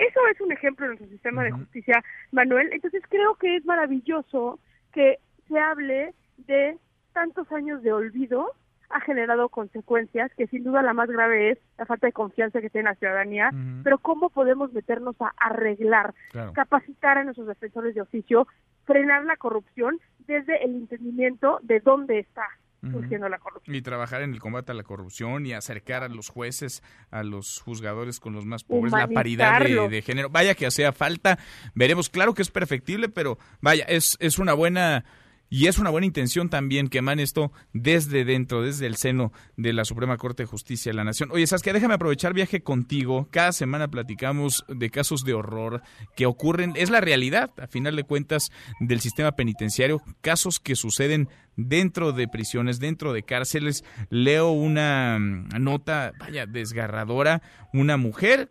Eso es un ejemplo en nuestro sistema de justicia, Manuel. Entonces creo que es maravilloso que se hable de tantos años de olvido ha generado consecuencias, que sin duda la más grave es la falta de confianza que tiene la ciudadanía, pero cómo podemos meternos a arreglar, capacitar a nuestros defensores de oficio, frenar la corrupción desde el entendimiento de dónde está surgiendo la corrupción. Y trabajar en el combate a la corrupción y acercar a los jueces, a los juzgadores con los más pobres, la paridad de, de, género. Vaya que hacía falta, veremos, claro que es perfectible, pero vaya, es, es una buena y es una buena intención también que emane esto desde dentro, desde el seno de la Suprema Corte de Justicia de la Nación. Oye, Saskia, déjame aprovechar viaje contigo. Cada semana platicamos de casos de horror que ocurren. Es la realidad, a final de cuentas, del sistema penitenciario. Casos que suceden dentro de prisiones, dentro de cárceles. Leo una nota, vaya, desgarradora. Una mujer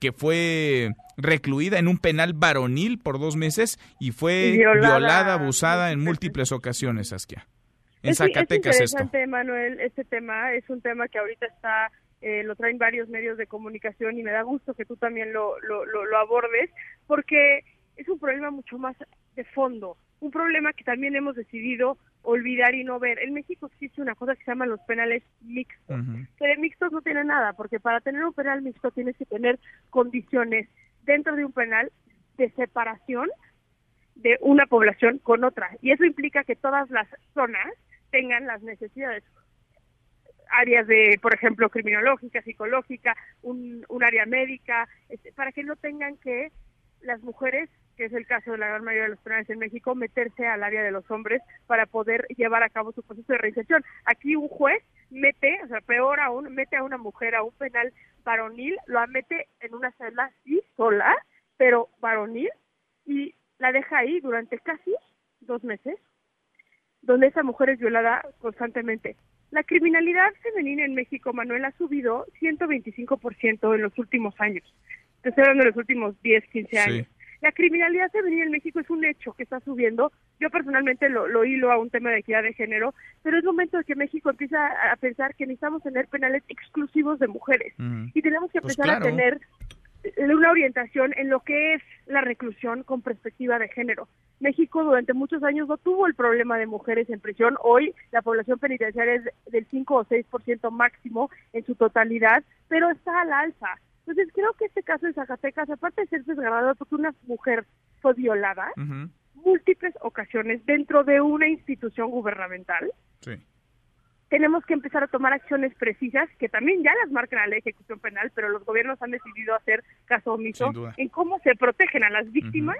que fue recluida en un penal varonil por dos meses y fue violada, abusada en múltiples ocasiones, Asquia. En Zacatecas es interesante, Manuel, este tema. Es un tema que ahorita está, eh, lo traen varios medios de comunicación y me da gusto que tú también lo, lo, lo abordes, porque es un problema mucho más de fondo, un problema que también hemos decidido olvidar y no ver. En México existe una cosa que se llama los penales mixtos, que de mixtos no tiene nada, porque para tener un penal mixto tienes que tener condiciones dentro de un penal de separación de una población con otra. Y eso implica que todas las zonas tengan las necesidades áreas de, por ejemplo, criminológica, psicológica, un, un área médica, este, para que no tengan que las mujeres que es el caso de la gran mayoría de los penales en México, meterse al área de los hombres para poder llevar a cabo su proceso de reinserción. Aquí un juez mete, o sea, peor aún, mete a una mujer a un penal varonil, lo mete en una celda, sí, sola, pero varonil, y la deja ahí durante casi dos meses, donde esa mujer es violada constantemente. La criminalidad femenina en México, Manuel, ha subido 125% en los últimos años. Te estoy hablando de los últimos 10, 15 años. La criminalidad femenina en México es un hecho que está subiendo. Yo personalmente lo, lo hilo a un tema de equidad de género, pero es momento de que México empiece a pensar que necesitamos tener penales exclusivos de mujeres y tenemos que pues empezar a tener una orientación en lo que es la reclusión con perspectiva de género. México durante muchos años no tuvo el problema de mujeres en prisión. Hoy la población penitenciaria es del 5 o 6% máximo en su totalidad, pero está al alza. Entonces creo que este caso de Zacatecas, aparte de ser desgarrador porque una mujer fue violada, múltiples ocasiones dentro de una institución gubernamental, tenemos que empezar a tomar acciones precisas que también ya las marcan a la ejecución penal, pero los gobiernos han decidido hacer caso omiso en cómo se protegen a las víctimas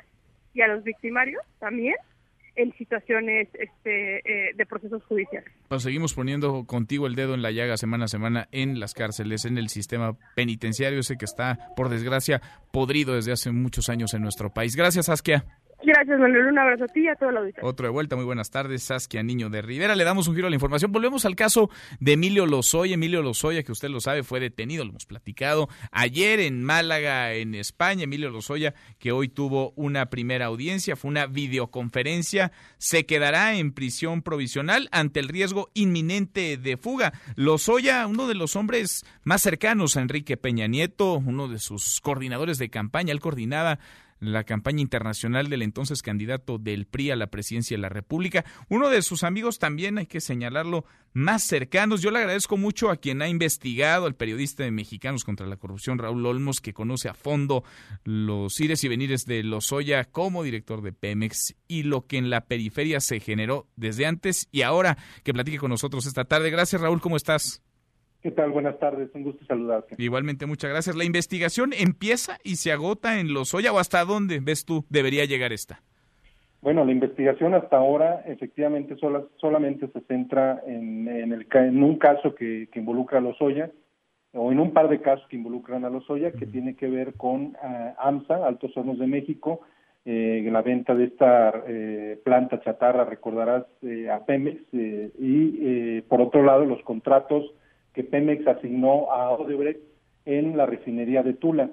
y a los victimarios también en situaciones este, eh, de procesos judiciales. Nos seguimos poniendo contigo el dedo en la llaga semana a semana en las cárceles, en el sistema penitenciario, ese que está, por desgracia, podrido desde hace muchos años en nuestro país. Gracias, Askia. Gracias, Manuel. Un abrazo a ti y a todo el auditorio. Otro de vuelta. Muy buenas tardes, Saskia Niño de Rivera. Le damos un giro a la información. Volvemos al caso de Emilio Lozoya. Emilio Lozoya, que usted lo sabe, fue detenido, lo hemos platicado ayer en Málaga, en España. Emilio Lozoya, que hoy tuvo una primera audiencia, fue una videoconferencia. Se quedará en prisión provisional ante el riesgo inminente de fuga. Lozoya, uno de los hombres más cercanos a Enrique Peña Nieto, uno de sus coordinadores de campaña, él coordinaba la campaña internacional del entonces candidato del PRI a la presidencia de la República. Uno de sus amigos también, hay que señalarlo, más cercanos. Yo le agradezco mucho a quien ha investigado, al periodista de Mexicanos contra la Corrupción, Raúl Olmos, que conoce a fondo los ires y venires de Lozoya como director de Pemex y lo que en la periferia se generó desde antes y ahora que platique con nosotros esta tarde. Gracias, Raúl, ¿cómo estás? ¿Qué tal? Buenas tardes, un gusto saludarte. Igualmente, muchas gracias. ¿La investigación empieza y se agota en los Lozoya o hasta dónde ves tú debería llegar esta? Bueno, la investigación hasta ahora efectivamente solamente se centra en, el, en un caso que, involucra a los Lozoya o en un par de casos que involucran a los Lozoya que tiene que ver con eh, AMSA, Altos Hornos de México, eh, la venta de esta eh, planta chatarra, recordarás, a Pemex, y por otro lado los contratos que Pemex asignó a Odebrecht en la refinería de Tula.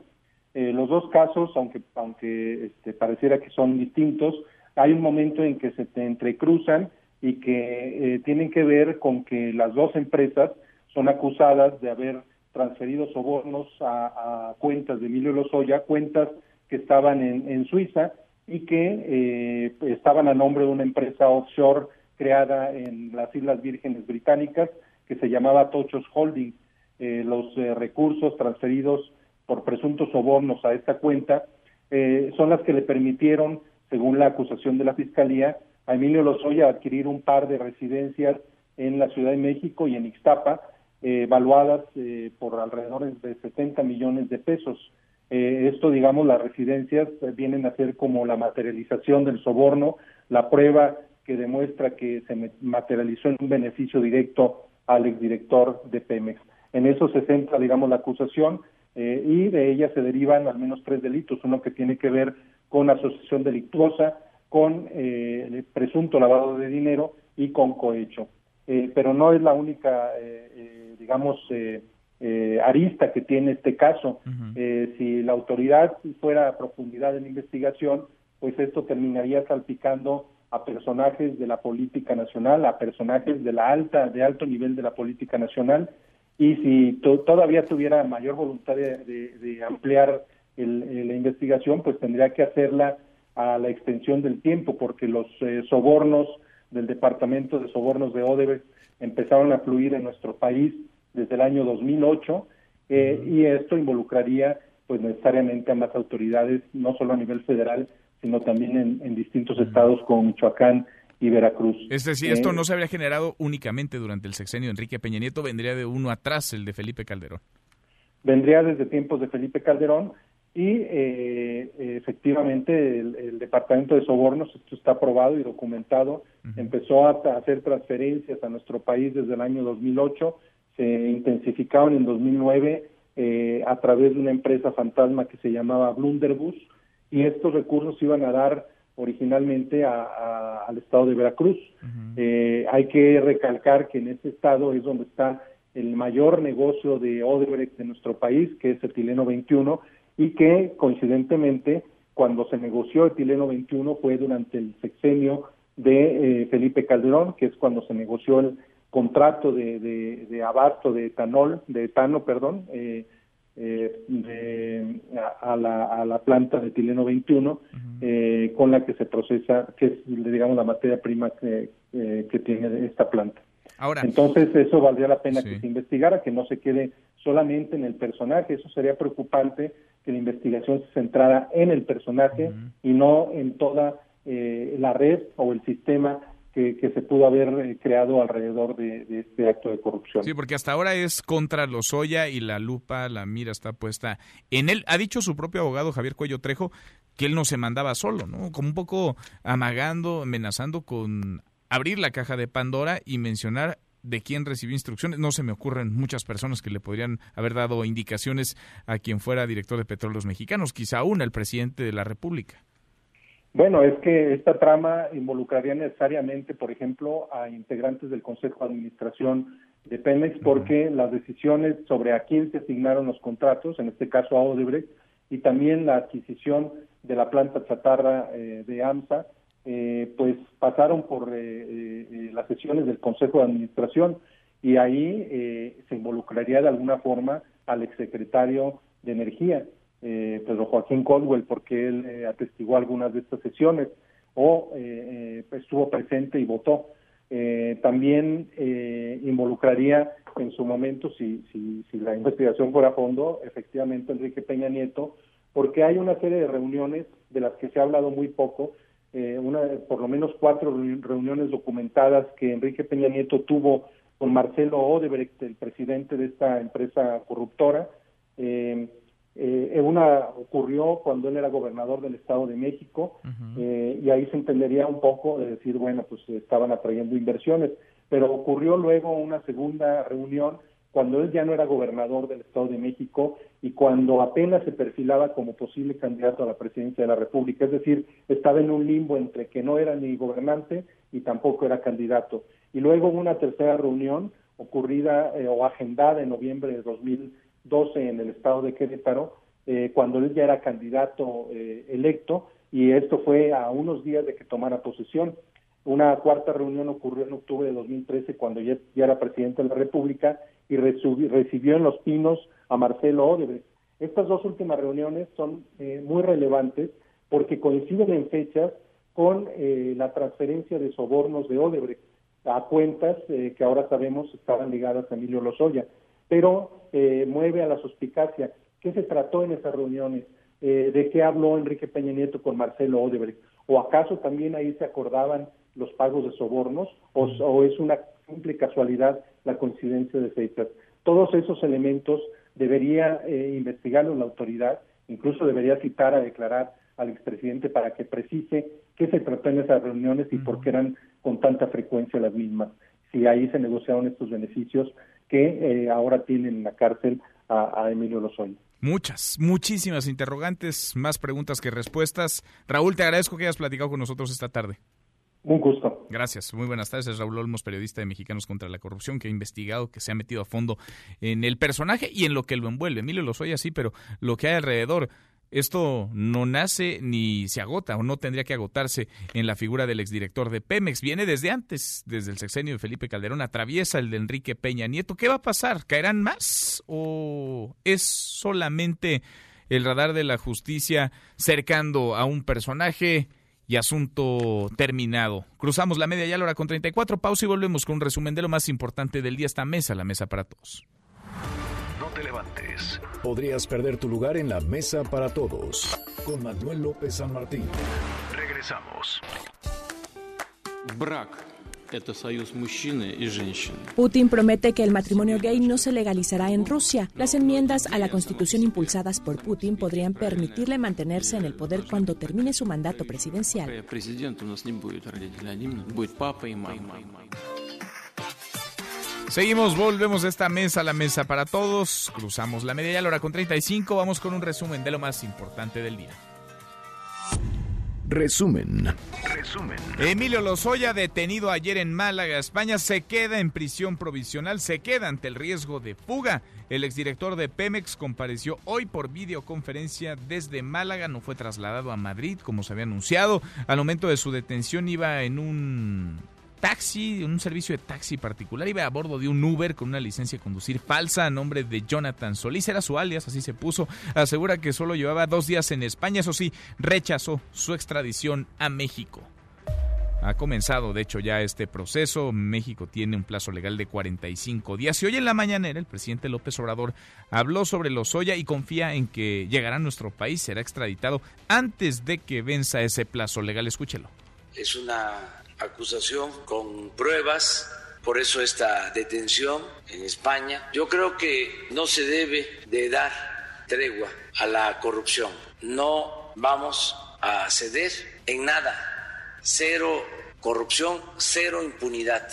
Eh, los dos casos, aunque, aunque este, pareciera que son distintos, hay un momento en que se te entrecruzan y que eh, tienen que ver con que las dos empresas son acusadas de haber transferido sobornos a, cuentas de Emilio Lozoya, cuentas que estaban en, Suiza y que eh, estaban a nombre de una empresa offshore creada en las Islas Vírgenes Británicas que se llamaba Tochos Holding. Eh, los eh, recursos transferidos por presuntos sobornos a esta cuenta eh, son las que le permitieron, según la acusación de la Fiscalía, a Emilio Lozoya adquirir un par de residencias en la Ciudad de México y en Ixtapa, evaluadas por alrededor de 70 millones de pesos. esto, digamos, las residencias vienen a ser como la materialización del soborno, la prueba que demuestra que se materializó en un beneficio directo al exdirector de Pemex. En eso se centra, digamos, la acusación eh, y de ella se derivan al menos tres delitos, uno que tiene que ver con asociación delictuosa, con eh, presunto lavado de dinero y con cohecho. Eh, pero no es la única, digamos, arista que tiene este caso. si la autoridad fuera a profundidad en la investigación, pues esto terminaría salpicando a personajes de la política nacional, a personajes de la alta, de alto nivel de la política nacional, y si todavía tuviera mayor voluntad de, ampliar la investigación, pues tendría que hacerla a la extensión del tiempo, porque los eh, sobornos del Departamento de Sobornos de Odebrecht empezaron a fluir en nuestro país desde el año 2008 eh, y esto involucraría pues necesariamente a más autoridades, no solo a nivel federal, sino también en, distintos estados como Michoacán y Veracruz. Es decir, esto eh, no se habría generado únicamente durante el sexenio de Enrique Peña Nieto, vendría de uno atrás el de Felipe Calderón. Vendría desde tiempos de Felipe Calderón y eh, efectivamente el, Departamento de Sobornos, esto está aprobado y documentado, empezó a, hacer transferencias a nuestro país desde el año 2008, se intensificaron en 2009 eh, a través de una empresa fantasma que se llamaba Blunderbus, y estos recursos iban a dar originalmente al estado de Veracruz. Eh, hay que recalcar que en ese estado es donde está el mayor negocio de Odebrecht de nuestro país, que es Etileno 21, y que coincidentemente cuando se negoció Etileno 21 fue durante el sexenio de eh, Felipe Calderón, que es cuando se negoció el contrato de, de, abasto de etanol, de etano, perdón, eh, eh, a, la, a, la, planta de etileno 21 eh, con la que se procesa, que es digamos la materia prima que, eh, que tiene esta planta. Ahora, Entonces eso valdría la pena que se investigara, que no se quede solamente en el personaje, eso sería preocupante que la investigación se centrara en el personaje y no en toda eh, la red o el sistema que, se pudo haber eh, creado alrededor de, este acto de corrupción. Sí, porque hasta ahora es contra Lozoya y la lupa, la mira está puesta en él. Ha dicho su propio abogado Javier Cuello Trejo que él no se mandaba solo, ¿no? Como un poco amagando, amenazando con abrir la caja de Pandora y mencionar de quién recibió instrucciones. No se me ocurren muchas personas que le podrían haber dado indicaciones a quien fuera director de Petróleos Mexicanos, quizá aún el presidente de la República. Bueno, es que esta trama involucraría necesariamente, por ejemplo, a integrantes del Consejo de Administración de Pemex, porque las decisiones sobre a quién se asignaron los contratos, en este caso a Odebrecht, y también la adquisición de la planta chatarra eh, de AMSA, eh, pues pasaron por eh, las sesiones del Consejo de Administración. Y ahí se involucraría de alguna forma al exsecretario de Energía eh, Pedro Joaquín Caldwell, porque él eh, atestiguó algunas de estas sesiones o eh, eh estuvo presente y votó. Eh, también involucraría en su momento, si, si, si la investigación fuera a fondo, efectivamente Enrique Peña Nieto, porque hay una serie de reuniones de las que se ha hablado muy poco, una, por lo menos cuatro reuniones documentadas que Enrique Peña Nieto tuvo con Marcelo Odebrecht, el presidente de esta empresa corruptora, eh, eh, una ocurrió cuando él era gobernador del Estado de México eh, y ahí se entendería un poco de decir, bueno, pues estaban atrayendo inversiones, pero ocurrió luego una segunda reunión cuando él ya no era gobernador del Estado de México y cuando apenas se perfilaba como posible candidato a la presidencia de la República, es decir, estaba en un limbo entre que no era ni gobernante y tampoco era candidato. Y luego una tercera reunión ocurrida eh, o agendada en noviembre de 2000 12 en el estado de Querétaro, eh, cuando él ya era candidato eh, electo, y esto fue a unos días de que tomara posesión. Una cuarta reunión ocurrió en octubre de 2013, cuando ya, era presidente de la República, y recibió en Los Pinos a Marcelo Odebrecht. Estas dos últimas reuniones son eh, muy relevantes porque coinciden en fechas con eh, la transferencia de sobornos de Odebrecht a cuentas que ahora sabemos estaban ligadas a Emilio Lozoya, pero mueve a la suspicacia. ¿Qué se trató en esas reuniones? ¿De qué habló Enrique Peña Nieto con Marcelo Odebrecht? ¿O acaso también ahí se acordaban los pagos de sobornos? ¿O, o es una simple casualidad la coincidencia de fechas? Todos esos elementos debería eh, investigarlo la autoridad, incluso debería citar a declarar al expresidente para que precise qué se trató en esas reuniones y por qué eran con tanta frecuencia las mismas. Si ahí se negociaron estos beneficios que eh, ahora tienen en la cárcel a, a Emilio Lozoya. Muchas, muchísimas interrogantes, más preguntas que respuestas. Raúl, te agradezco que hayas platicado con nosotros esta tarde. Un gusto. Gracias. Muy buenas tardes. Es Raúl Olmos, periodista de Mexicanos contra la Corrupción, que ha investigado, que se ha metido a fondo en el personaje y en lo que lo envuelve. Emilio lo soy así, pero lo que hay alrededor. Esto no nace ni se agota o no tendría que agotarse en la figura del exdirector de Pemex. Viene desde antes, desde el sexenio de Felipe Calderón, atraviesa el de Enrique Peña Nieto. ¿Qué va a pasar? ¿Caerán más o es solamente el radar de la justicia cercando a un personaje y asunto terminado. Cruzamos la media ya la hora con 34, pausa y volvemos con un resumen de lo más importante del día. Esta mesa, la mesa para todos. Te levantes. Podrías perder tu lugar en la mesa para todos. Con Manuel López San Martín. Regresamos. Brack Putin promete que el matrimonio gay no se legalizará en Rusia. Las enmiendas a la constitución impulsadas por Putin podrían permitirle mantenerse en el poder cuando termine su mandato presidencial. Seguimos, volvemos a esta mesa, la mesa para todos. Cruzamos la media la hora con 35. Vamos con un resumen de lo más importante del día. Resumen. Resumen. Emilio Lozoya, detenido ayer en Málaga, España, se queda en prisión provisional, se queda ante el riesgo de fuga. El exdirector de Pemex compareció hoy por videoconferencia desde Málaga, no fue trasladado a Madrid como se había anunciado. Al momento de su detención iba en un taxi, un servicio de taxi particular. Iba a bordo de un Uber con una licencia de conducir falsa a nombre de Jonathan Solís. Era su alias, así se puso. Asegura que solo llevaba dos días en España. Eso sí, rechazó su extradición a México. Ha comenzado, de hecho, ya este proceso. México tiene un plazo legal de 45 días. Y hoy en la mañanera, el presidente López Obrador habló sobre Lozoya y confía en que llegará a nuestro país, será extraditado antes de que venza ese plazo legal. Escúchelo. Es una acusación con pruebas, por eso esta detención en España. Yo creo que no se debe de dar tregua a la corrupción. No vamos a ceder en nada. Cero corrupción, cero impunidad.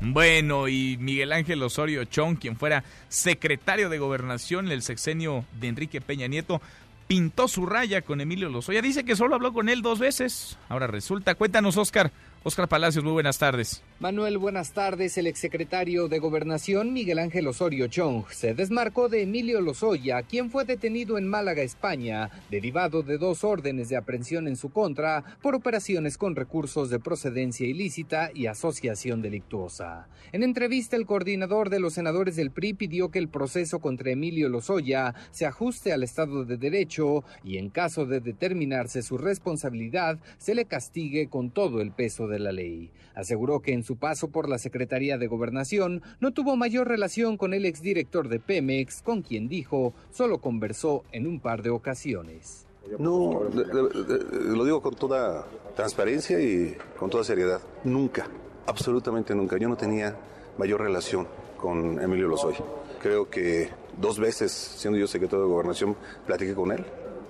Bueno, y Miguel Ángel Osorio Chong, quien fuera secretario de gobernación en el sexenio de Enrique Peña Nieto, pintó su raya con Emilio Lozoya. Dice que solo habló con él dos veces. Ahora resulta. Cuéntanos, Oscar. Oscar Palacios, muy buenas tardes. Manuel, buenas tardes. El exsecretario de Gobernación, Miguel Ángel Osorio Chong, se desmarcó de Emilio Lozoya, quien fue detenido en Málaga, España, derivado de dos órdenes de aprehensión en su contra por operaciones con recursos de procedencia ilícita y asociación delictuosa. En entrevista, el coordinador de los senadores del PRI pidió que el proceso contra Emilio Lozoya se ajuste al Estado de Derecho y, en caso de determinarse su responsabilidad, se le castigue con todo el peso de la ley. Aseguró que en su paso por la Secretaría de Gobernación no tuvo mayor relación con el exdirector de Pemex, con quien dijo solo conversó en un par de ocasiones. No, lo digo con toda transparencia y con toda seriedad. Nunca, absolutamente nunca. Yo no tenía mayor relación con Emilio Lozoya. Creo que dos veces, siendo yo secretario de Gobernación, platiqué con él.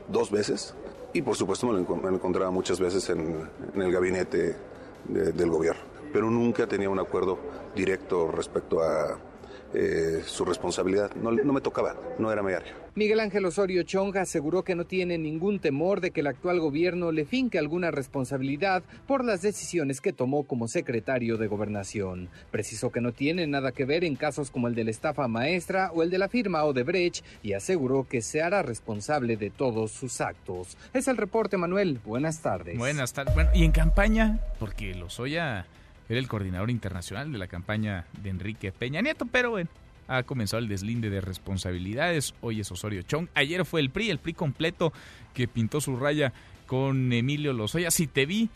Dos veces. Y por supuesto me lo, encontraba muchas veces en el gabinete del gobierno, pero nunca tenía un acuerdo directo respecto a eh, su responsabilidad. No, no, me tocaba, no era mi área. Miguel Ángel Osorio Chonga aseguró que no tiene ningún temor de que el actual gobierno le finque alguna responsabilidad por las decisiones que tomó como secretario de gobernación. Precisó que no tiene nada que ver en casos como el de la estafa maestra o el de la firma Odebrecht y aseguró que se hará responsable de todos sus actos. Es el reporte, Manuel. Buenas tardes. Buenas tardes. Bueno, y en campaña, porque Lozoya era el coordinador internacional de la campaña de Enrique Peña Nieto, pero bueno, ha comenzado el deslinde de responsabilidades. Hoy es Osorio Chong. Ayer fue el PRI, el PRI completo que pintó su raya con Emilio Lozoya. Si te vi,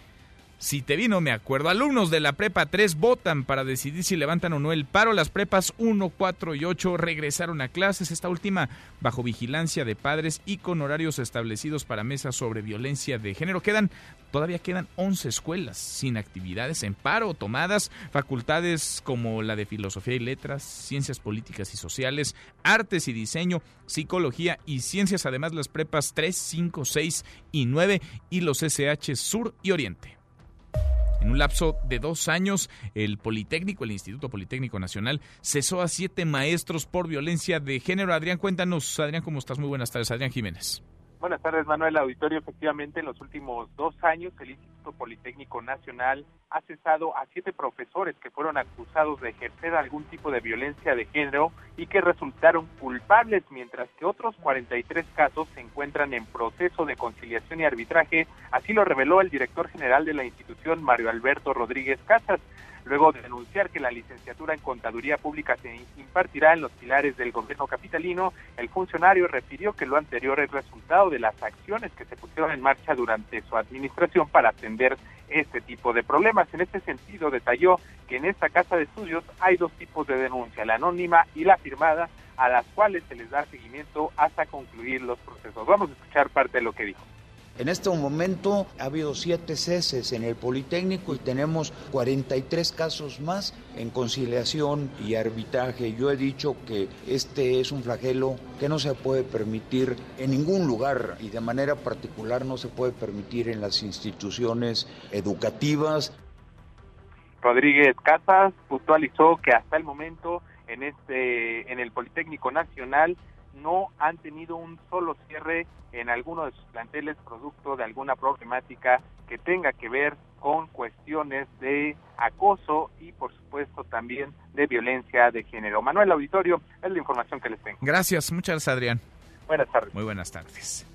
si te vi, no me acuerdo. Alumnos de la prepa 3 votan para decidir si levantan o no el paro. Las prepas 1, 4 y 8 regresaron a clases. Esta última bajo vigilancia de padres y con horarios establecidos para mesas sobre violencia de género. Quedan, todavía quedan 11 escuelas sin actividades en paro tomadas. Facultades como la de filosofía y letras, ciencias políticas y sociales, artes y diseño, psicología y ciencias. Además, las prepas 3, 5, 6 y 9 y los SH Sur y Oriente. En un lapso de dos años, el Politécnico, el Instituto Politécnico Nacional, cesó a siete maestros por violencia de género. Adrián, cuéntanos, Adrián, ¿cómo estás? Muy buenas tardes, Adrián Jiménez. Buenas tardes, Manuel Auditorio. Efectivamente, en los últimos dos años, el Instituto Politécnico Nacional ha cesado a siete profesores que fueron acusados de ejercer algún tipo de violencia de género y que resultaron culpables, mientras que otros 43 casos se encuentran en proceso de conciliación y arbitraje. Así lo reveló el director general de la institución, Mario Alberto Rodríguez Casas luego de denunciar que la licenciatura en Contaduría Pública se impartirá en los pilares del gobierno capitalino, el funcionario refirió que lo anterior es resultado de las acciones que se pusieron en marcha durante su administración para atender este tipo de problemas. En este sentido, detalló que en esta casa de estudios hay dos tipos de denuncia, la anónima y la firmada, a las cuales se les da seguimiento hasta concluir los procesos. Vamos a escuchar parte de lo que dijo. En este momento ha habido siete ceses en el Politécnico y tenemos 43 casos más en conciliación y arbitraje. Yo he dicho que este es un flagelo que no se puede permitir en ningún lugar y de manera particular no se puede permitir en las instituciones educativas. Rodríguez Casas puntualizó que hasta el momento en este en el Politécnico Nacional no han tenido un solo cierre en alguno de sus planteles producto de alguna problemática que tenga que ver con cuestiones de acoso y por supuesto también de violencia de género. Manuel Auditorio, es la información que les tengo. Gracias, muchas gracias Adrián. Buenas tardes. Muy buenas tardes.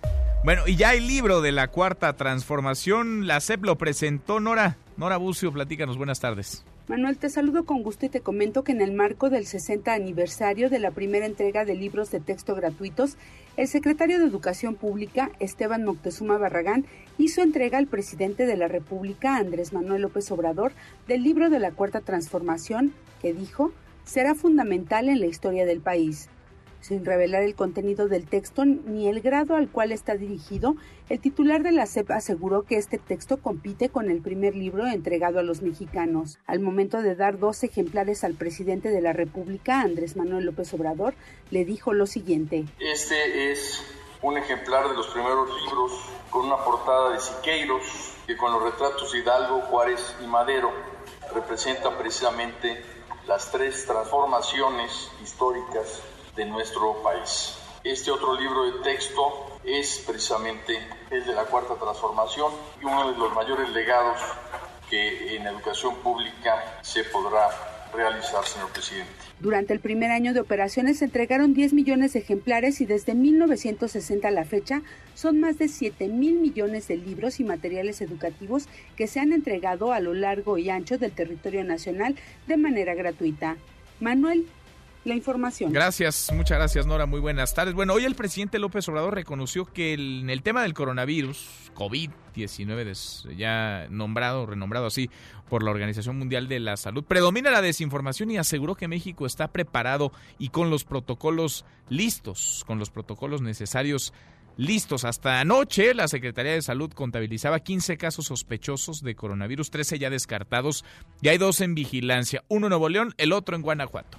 Bueno, y ya el libro de la cuarta transformación, la CEP lo presentó Nora. Nora Bucio, platícanos, buenas tardes. Manuel, te saludo con gusto y te comento que en el marco del 60 aniversario de la primera entrega de libros de texto gratuitos, el secretario de Educación Pública, Esteban Moctezuma Barragán, hizo entrega al presidente de la República, Andrés Manuel López Obrador, del libro de la Cuarta Transformación, que dijo será fundamental en la historia del país. Sin revelar el contenido del texto ni el grado al cual está dirigido, el titular de la CEP aseguró que este texto compite con el primer libro entregado a los mexicanos. Al momento de dar dos ejemplares al presidente de la República, Andrés Manuel López Obrador, le dijo lo siguiente. Este es un ejemplar de los primeros libros con una portada de Siqueiros, que con los retratos de Hidalgo, Juárez y Madero representa precisamente las tres transformaciones históricas de nuestro país. Este otro libro de texto es precisamente el de la cuarta transformación y uno de los mayores legados que en educación pública se podrá realizar, señor presidente. Durante el primer año de operaciones se entregaron 10 millones de ejemplares y desde 1960 a la fecha son más de 7 mil millones de libros y materiales educativos que se han entregado a lo largo y ancho del territorio nacional de manera gratuita. Manuel la información. Gracias, muchas gracias Nora, muy buenas tardes. Bueno, hoy el presidente López Obrador reconoció que en el tema del coronavirus, COVID-19, ya nombrado, renombrado así por la Organización Mundial de la Salud, predomina la desinformación y aseguró que México está preparado y con los protocolos listos, con los protocolos necesarios listos. Hasta anoche la Secretaría de Salud contabilizaba 15 casos sospechosos de coronavirus, 13 ya descartados y hay dos en vigilancia, uno en Nuevo León, el otro en Guanajuato.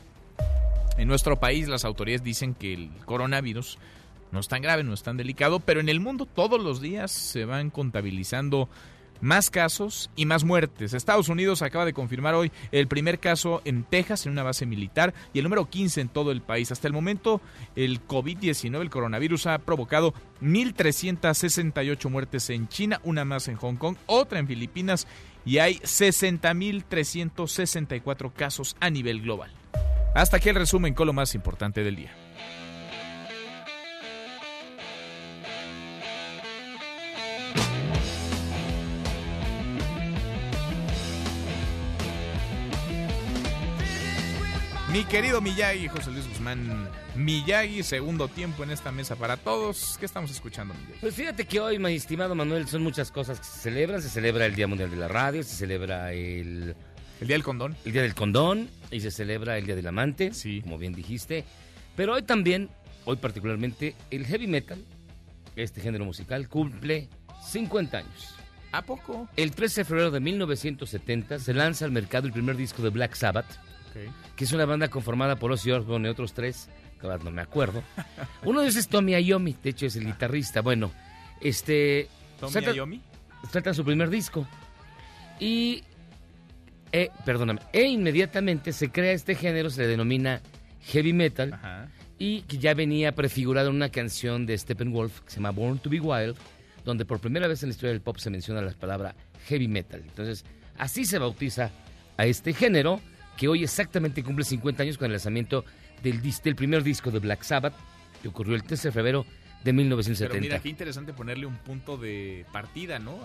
En nuestro país las autoridades dicen que el coronavirus no es tan grave, no es tan delicado, pero en el mundo todos los días se van contabilizando más casos y más muertes. Estados Unidos acaba de confirmar hoy el primer caso en Texas, en una base militar, y el número 15 en todo el país. Hasta el momento, el COVID-19, el coronavirus, ha provocado 1.368 muertes en China, una más en Hong Kong, otra en Filipinas, y hay 60.364 casos a nivel global. Hasta aquí el resumen con lo más importante del día. Mi querido Miyagi, José Luis Guzmán Miyagi, segundo tiempo en esta mesa para todos. ¿Qué estamos escuchando, Miyagi? Pues fíjate que hoy, mi estimado Manuel, son muchas cosas que se celebran. Se celebra el Día Mundial de la Radio, se celebra el... El Día del Condón. El Día del Condón y se celebra el Día del Amante, sí. como bien dijiste. Pero hoy también, hoy particularmente, el heavy metal, este género musical, cumple 50 años. ¿A poco? El 13 de febrero de 1970 se lanza al mercado el primer disco de Black Sabbath, que es una banda conformada por Ozzy Osbourne y otros tres, que no me acuerdo. Uno de ellos es Tommy Iommi, de hecho es el guitarrista. Bueno, este... ¿Tommy Iommi? Trata su primer disco. Y... Eh, perdóname. E inmediatamente se crea este género, se le denomina heavy metal. Y que ya venía prefigurado en una canción de Steppenwolf que se llama Born to be Wild donde por primera vez en la historia del pop se menciona la palabra heavy metal. Entonces, así se bautiza a este género, que hoy exactamente cumple 50 años con el lanzamiento del, del primer disco de Black Sabbath, que ocurrió el 13 de febrero de 1970. Pero mira, qué interesante ponerle un punto de partida, ¿no?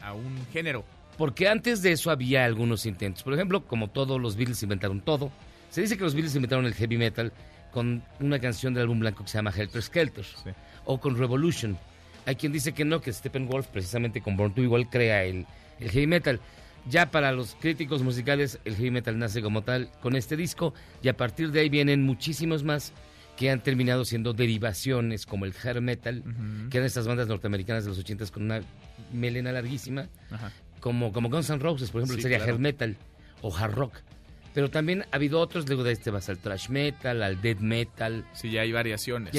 A, un género. Porque antes de eso había algunos intentos. Por ejemplo, como todos los Beatles inventaron todo, se dice que los Beatles inventaron el heavy metal con una canción del álbum blanco que se llama Helter Skelter, o con Revolution, hay quien dice que no, que Steppenwolf precisamente con Born to igual crea el, el heavy metal. Ya para los críticos musicales, el heavy metal nace como tal con este disco y a partir de ahí vienen muchísimos más que han terminado siendo derivaciones como el hair metal, que eran estas bandas norteamericanas de los 80 con una melena larguísima, como, como Guns N' Roses, por ejemplo, que sería hair metal o hard rock. Pero también ha habido otros, luego de este vas al thrash metal, al death metal. Sí, ya hay variaciones.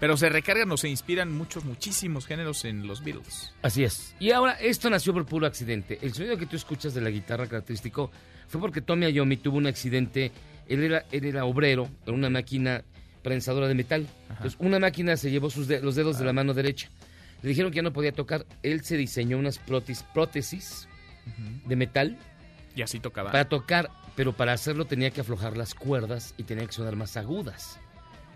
Pero se recargan o se inspiran muchos, muchísimos géneros en los Beatles. Así es. Y ahora, esto nació por puro accidente. El sonido que tú escuchas de la guitarra característico fue porque Tommy Ayomi tuvo un accidente. Él era, él era obrero en una máquina prensadora de metal. Entonces, una máquina se llevó sus los dedos de la mano derecha. Le dijeron que ya no podía tocar. Él se diseñó unas prótesis, de metal. Y así tocaba. Para tocar pero para hacerlo tenía que aflojar las cuerdas y tenía que sonar más agudas.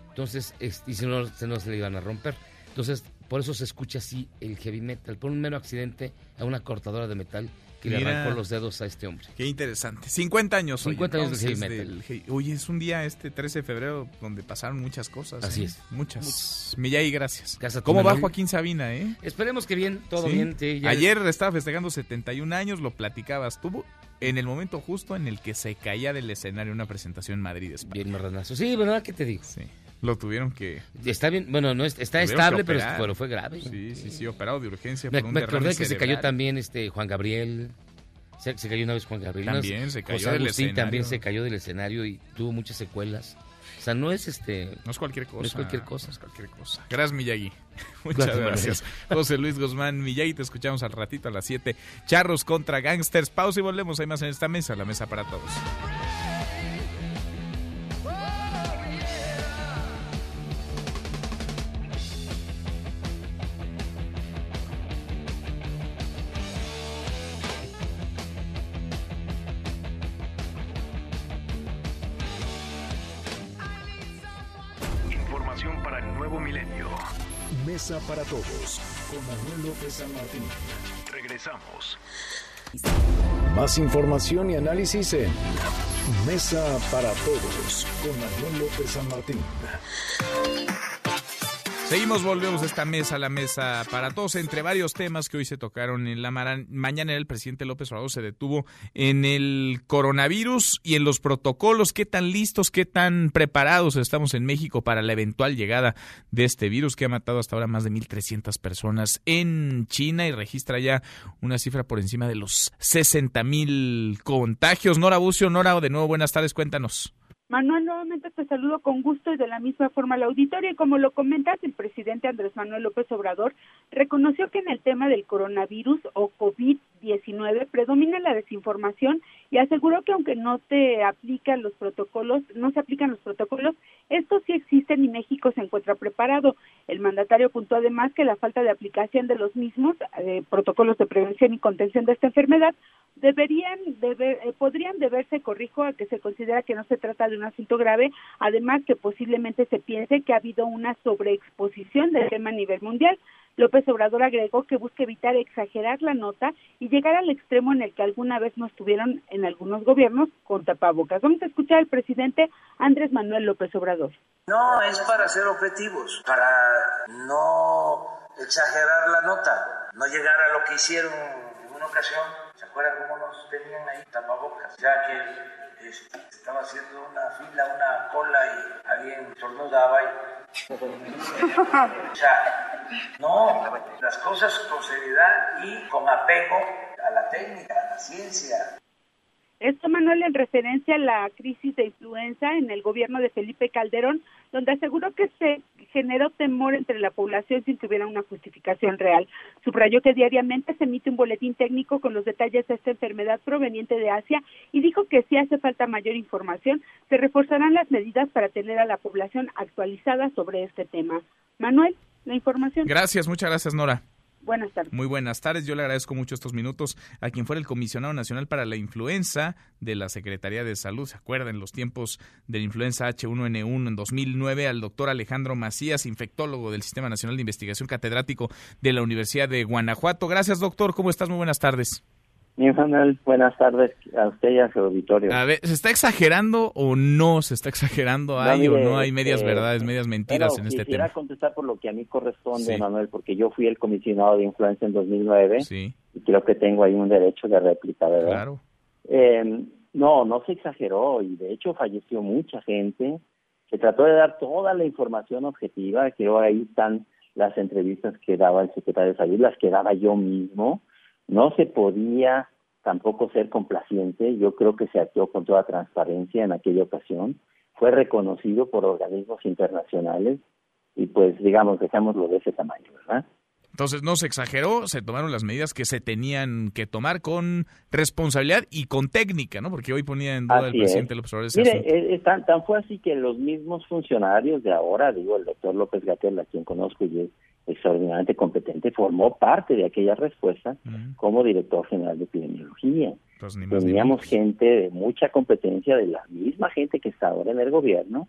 Entonces, y si no, se no se le iban a romper. Entonces, por eso se escucha así el heavy metal, por un mero accidente a una cortadora de metal que le arrancó los dedos a este hombre. Qué interesante. 50 años 50 años de heavy metal. Oye, es un día este 13 de febrero donde pasaron muchas cosas. Así ¿eh? es. Muchas. Millay, gracias. gracias ¿Cómo va Joaquín Sabina, eh? Esperemos que bien, todo bien. Ayer estaba festejando 71 años, lo platicabas. Tuvo en el momento justo en el que se caía del escenario una presentación en Madrid, España. Bien marranazo. Sí, ¿verdad? ¿Qué te digo? Sí. Lo tuvieron que... Está bien, bueno, no está estable, pero, fue grave. Sí, sí, sí, operado de urgencia. Me, me acordé que se cayó también este Juan Gabriel. Se, cayó una vez Juan Gabriel. También se cayó del escenario. también se cayó del escenario y tuvo muchas secuelas. O sea, no es este. No es cualquier cosa. No es cualquier cosa. No es cualquier cosa. Gracias, Miyagi. Muchas gracias. José Luis Guzmán Miyagi, te escuchamos al ratito a las 7. Charros contra gangsters. Pausa y volvemos. Hay más en esta mesa, la mesa para todos. Para Todos con Manuel López San Martín. Regresamos. Más información y análisis en Mesa para Todos con Manuel López San Martín. Seguimos, volvemos a esta mesa, la mesa para todos, entre varios temas que hoy se tocaron en la mañana. El presidente López Obrador se detuvo en el coronavirus y en los protocolos. ¿Qué tan listos, qué tan preparados estamos en México para la eventual llegada de este virus que ha matado hasta ahora más de 1.300 personas en China y registra ya una cifra por encima de los 60.000 contagios? Nora Bucio, Nora, de nuevo, buenas tardes, cuéntanos. Manuel, nuevamente te saludo con gusto y de la misma forma al auditorio. Y como lo comentas, el presidente Andrés Manuel López Obrador reconoció que en el tema del coronavirus o COVID-19 predomina la desinformación y aseguró que aunque no te aplican los protocolos, no se aplican los protocolos, estos sí existen y México se encuentra preparado. El mandatario apuntó además que la falta de aplicación de los mismos eh, protocolos de prevención y contención de esta enfermedad deberían deber, eh, podrían deberse, corrijo, a que se considera que no se trata de un asunto grave, además que posiblemente se piense que ha habido una sobreexposición del tema a nivel mundial. López Obrador agregó que busca evitar exagerar la nota y llegar al extremo en el que alguna vez no estuvieron en algunos gobiernos con tapabocas. Vamos a escuchar al presidente Andrés Manuel López Obrador. No, es para ser objetivos, para no exagerar la nota, no llegar a lo que hicieron en una ocasión. ¿Se acuerdan cómo nos tenían ahí tapabocas? Ya que estaba haciendo una fila, una cola y alguien tornudaba y o sea, no, las cosas con seriedad y con apego a la técnica, a la ciencia. Esto, Manuel, en referencia a la crisis de influenza en el gobierno de Felipe Calderón, donde aseguró que se generó temor entre la población sin que hubiera una justificación real. Subrayó que diariamente se emite un boletín técnico con los detalles de esta enfermedad proveniente de Asia y dijo que si hace falta mayor información, se reforzarán las medidas para tener a la población actualizada sobre este tema. Manuel, la información. Gracias, muchas gracias, Nora. Buenas tardes. Muy buenas tardes. Yo le agradezco mucho estos minutos a quien fuera el comisionado nacional para la influenza de la Secretaría de Salud. ¿Se acuerdan los tiempos de la influenza H1N1 en 2009? Al doctor Alejandro Macías, infectólogo del Sistema Nacional de Investigación, catedrático de la Universidad de Guanajuato. Gracias, doctor. ¿Cómo estás? Muy buenas tardes. Mi Manuel, buenas tardes a usted y a su auditorio. A ver, ¿se está exagerando o no se está exagerando? ¿Hay o no hay medias este, verdades, medias mentiras en este tema? Quisiera contestar por lo que a mí corresponde, Manuel, porque yo fui el comisionado de influencia en 2009 sí. y creo que tengo ahí un derecho de réplica, ¿verdad? Claro. Eh, no, no se exageró y de hecho falleció mucha gente. Se trató de dar toda la información objetiva, creo ahí están las entrevistas que daba el secretario de Salud, las que daba yo mismo no se podía tampoco ser complaciente, yo creo que se actuó con toda transparencia en aquella ocasión, fue reconocido por organismos internacionales y pues digamos, dejámoslo de ese tamaño, ¿verdad? Entonces no se exageró, se tomaron las medidas que se tenían que tomar con responsabilidad y con técnica, ¿no? Porque hoy ponía en duda el presidente López Obrador Mire, eh, eh, tan, tan, fue así que los mismos funcionarios de ahora, digo, el doctor López Gatel, a quien conozco y es extraordinariamente competente, formó parte de aquella respuesta como director general de epidemiología. Pues Teníamos gente de mucha competencia, de la misma gente que está ahora en el gobierno,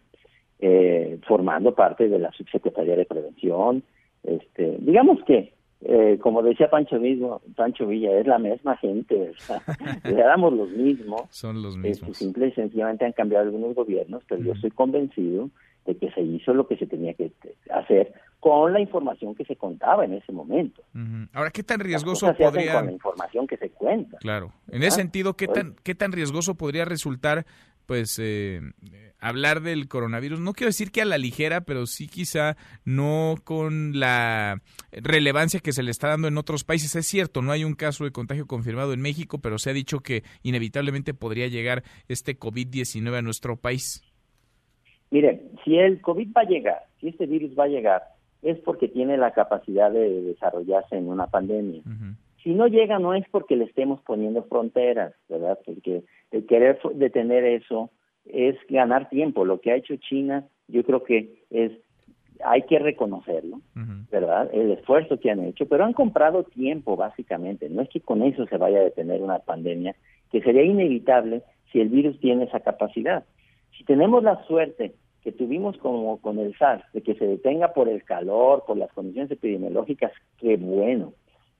eh, formando parte de la subsecretaría de prevención. Este, digamos que, eh, como decía Pancho mismo, Pancho Villa, es la misma gente, le damos los mismos. Son los este, mismos. simple y sencillamente han cambiado algunos gobiernos, pero yo estoy convencido de que se hizo lo que se tenía que hacer con la información que se contaba en ese momento. Ahora, ¿qué tan riesgoso podría con la información que se cuenta? Claro. En ese sentido, ¿qué tan qué tan riesgoso podría resultar pues eh, hablar del coronavirus? No quiero decir que a la ligera, pero sí quizá no con la relevancia que se le está dando en otros países. Es cierto, no hay un caso de contagio confirmado en México, pero se ha dicho que inevitablemente podría llegar este COVID-19 a nuestro país. Mire, si el COVID va a llegar, si este virus va a llegar, es porque tiene la capacidad de desarrollarse en una pandemia. Si no llega, no es porque le estemos poniendo fronteras, ¿verdad? Porque el querer detener eso es ganar tiempo. Lo que ha hecho China, yo creo que es hay que reconocerlo, ¿verdad? El esfuerzo que han hecho, pero han comprado tiempo básicamente. No es que con eso se vaya a detener una pandemia, que sería inevitable si el virus tiene esa capacidad. Si tenemos la suerte que tuvimos como con el SARS, de que se detenga por el calor, por las condiciones epidemiológicas, qué bueno.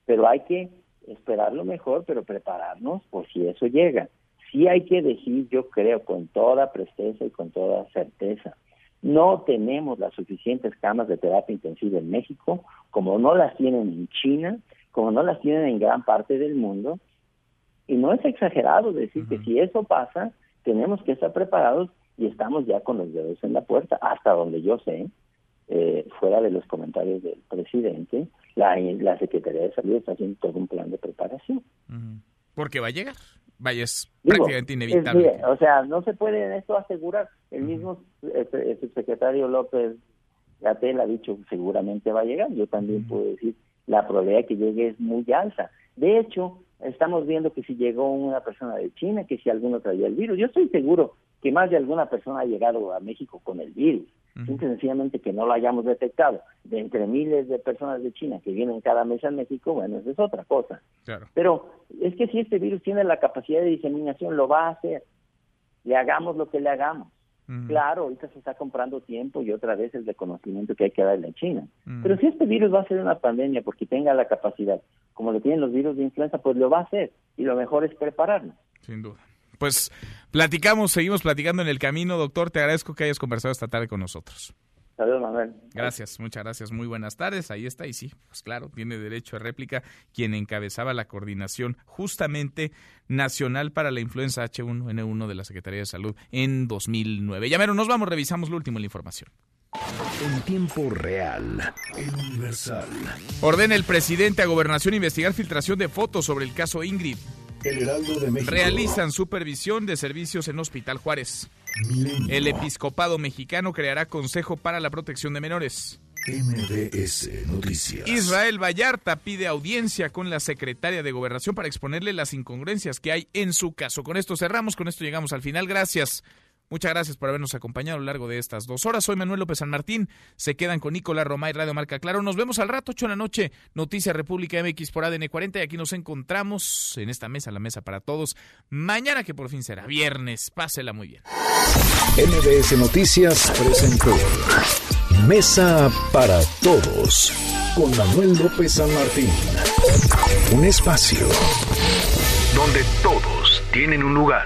Pero hay que esperar lo mejor, pero prepararnos por si eso llega. Sí hay que decir, yo creo, con toda presteza y con toda certeza, no tenemos las suficientes camas de terapia intensiva en México, como no las tienen en China, como no las tienen en gran parte del mundo. Y no es exagerado decir que si eso pasa, tenemos que estar preparados y estamos ya con los dedos en la puerta, hasta donde yo sé, eh, fuera de los comentarios del presidente, la, la Secretaría de Salud está haciendo todo un plan de preparación. Porque va a llegar, vaya, es prácticamente inevitable. Es, o sea, no se puede en esto asegurar. El mismo el, subsecretario López Gatel ha dicho seguramente va a llegar. Yo también puedo decir, la probabilidad de que llegue es muy alta. De hecho, estamos viendo que si llegó una persona de China, que si alguno traía el virus, yo estoy seguro que más de alguna persona ha llegado a México con el virus. sencillamente que no lo hayamos detectado. De entre miles de personas de China que vienen cada mes a México, bueno, eso es otra cosa. Pero es que si este virus tiene la capacidad de diseminación, lo va a hacer. Le hagamos lo que le hagamos. Claro, ahorita se está comprando tiempo y otra vez el reconocimiento que hay que darle a China. Pero si este virus va a ser una pandemia porque tenga la capacidad, como lo tienen los virus de influenza, pues lo va a hacer. Y lo mejor es prepararnos. Sin duda. Pues platicamos, seguimos platicando en el camino. Doctor, te agradezco que hayas conversado esta tarde con nosotros. Saludos, Manuel. Gracias, muchas gracias. Muy buenas tardes. Ahí está. Y sí, pues claro, tiene derecho a réplica quien encabezaba la coordinación justamente nacional para la influenza H1N1 de la Secretaría de Salud en 2009. Ya mero, nos vamos, revisamos lo último en la información. En tiempo real, en Universal. Ordena el presidente a Gobernación investigar filtración de fotos sobre el caso Ingrid. El Heraldo de México. Realizan supervisión de servicios en Hospital Juárez. El episcopado mexicano creará Consejo para la Protección de Menores. MBS Noticias. Israel Vallarta pide audiencia con la secretaria de Gobernación para exponerle las incongruencias que hay en su caso. Con esto cerramos, con esto llegamos al final. Gracias. Muchas gracias por habernos acompañado a lo largo de estas dos horas. Soy Manuel López San Martín. Se quedan con Nicolás Romay, Radio Marca Claro. Nos vemos al rato, 8 de la noche. Noticias República MX por ADN 40. Y aquí nos encontramos en esta mesa, la mesa para todos. Mañana, que por fin será viernes. Pásela muy bien. MBS Noticias presentó Mesa para Todos con Manuel López San Martín. Un espacio donde todos tienen un lugar.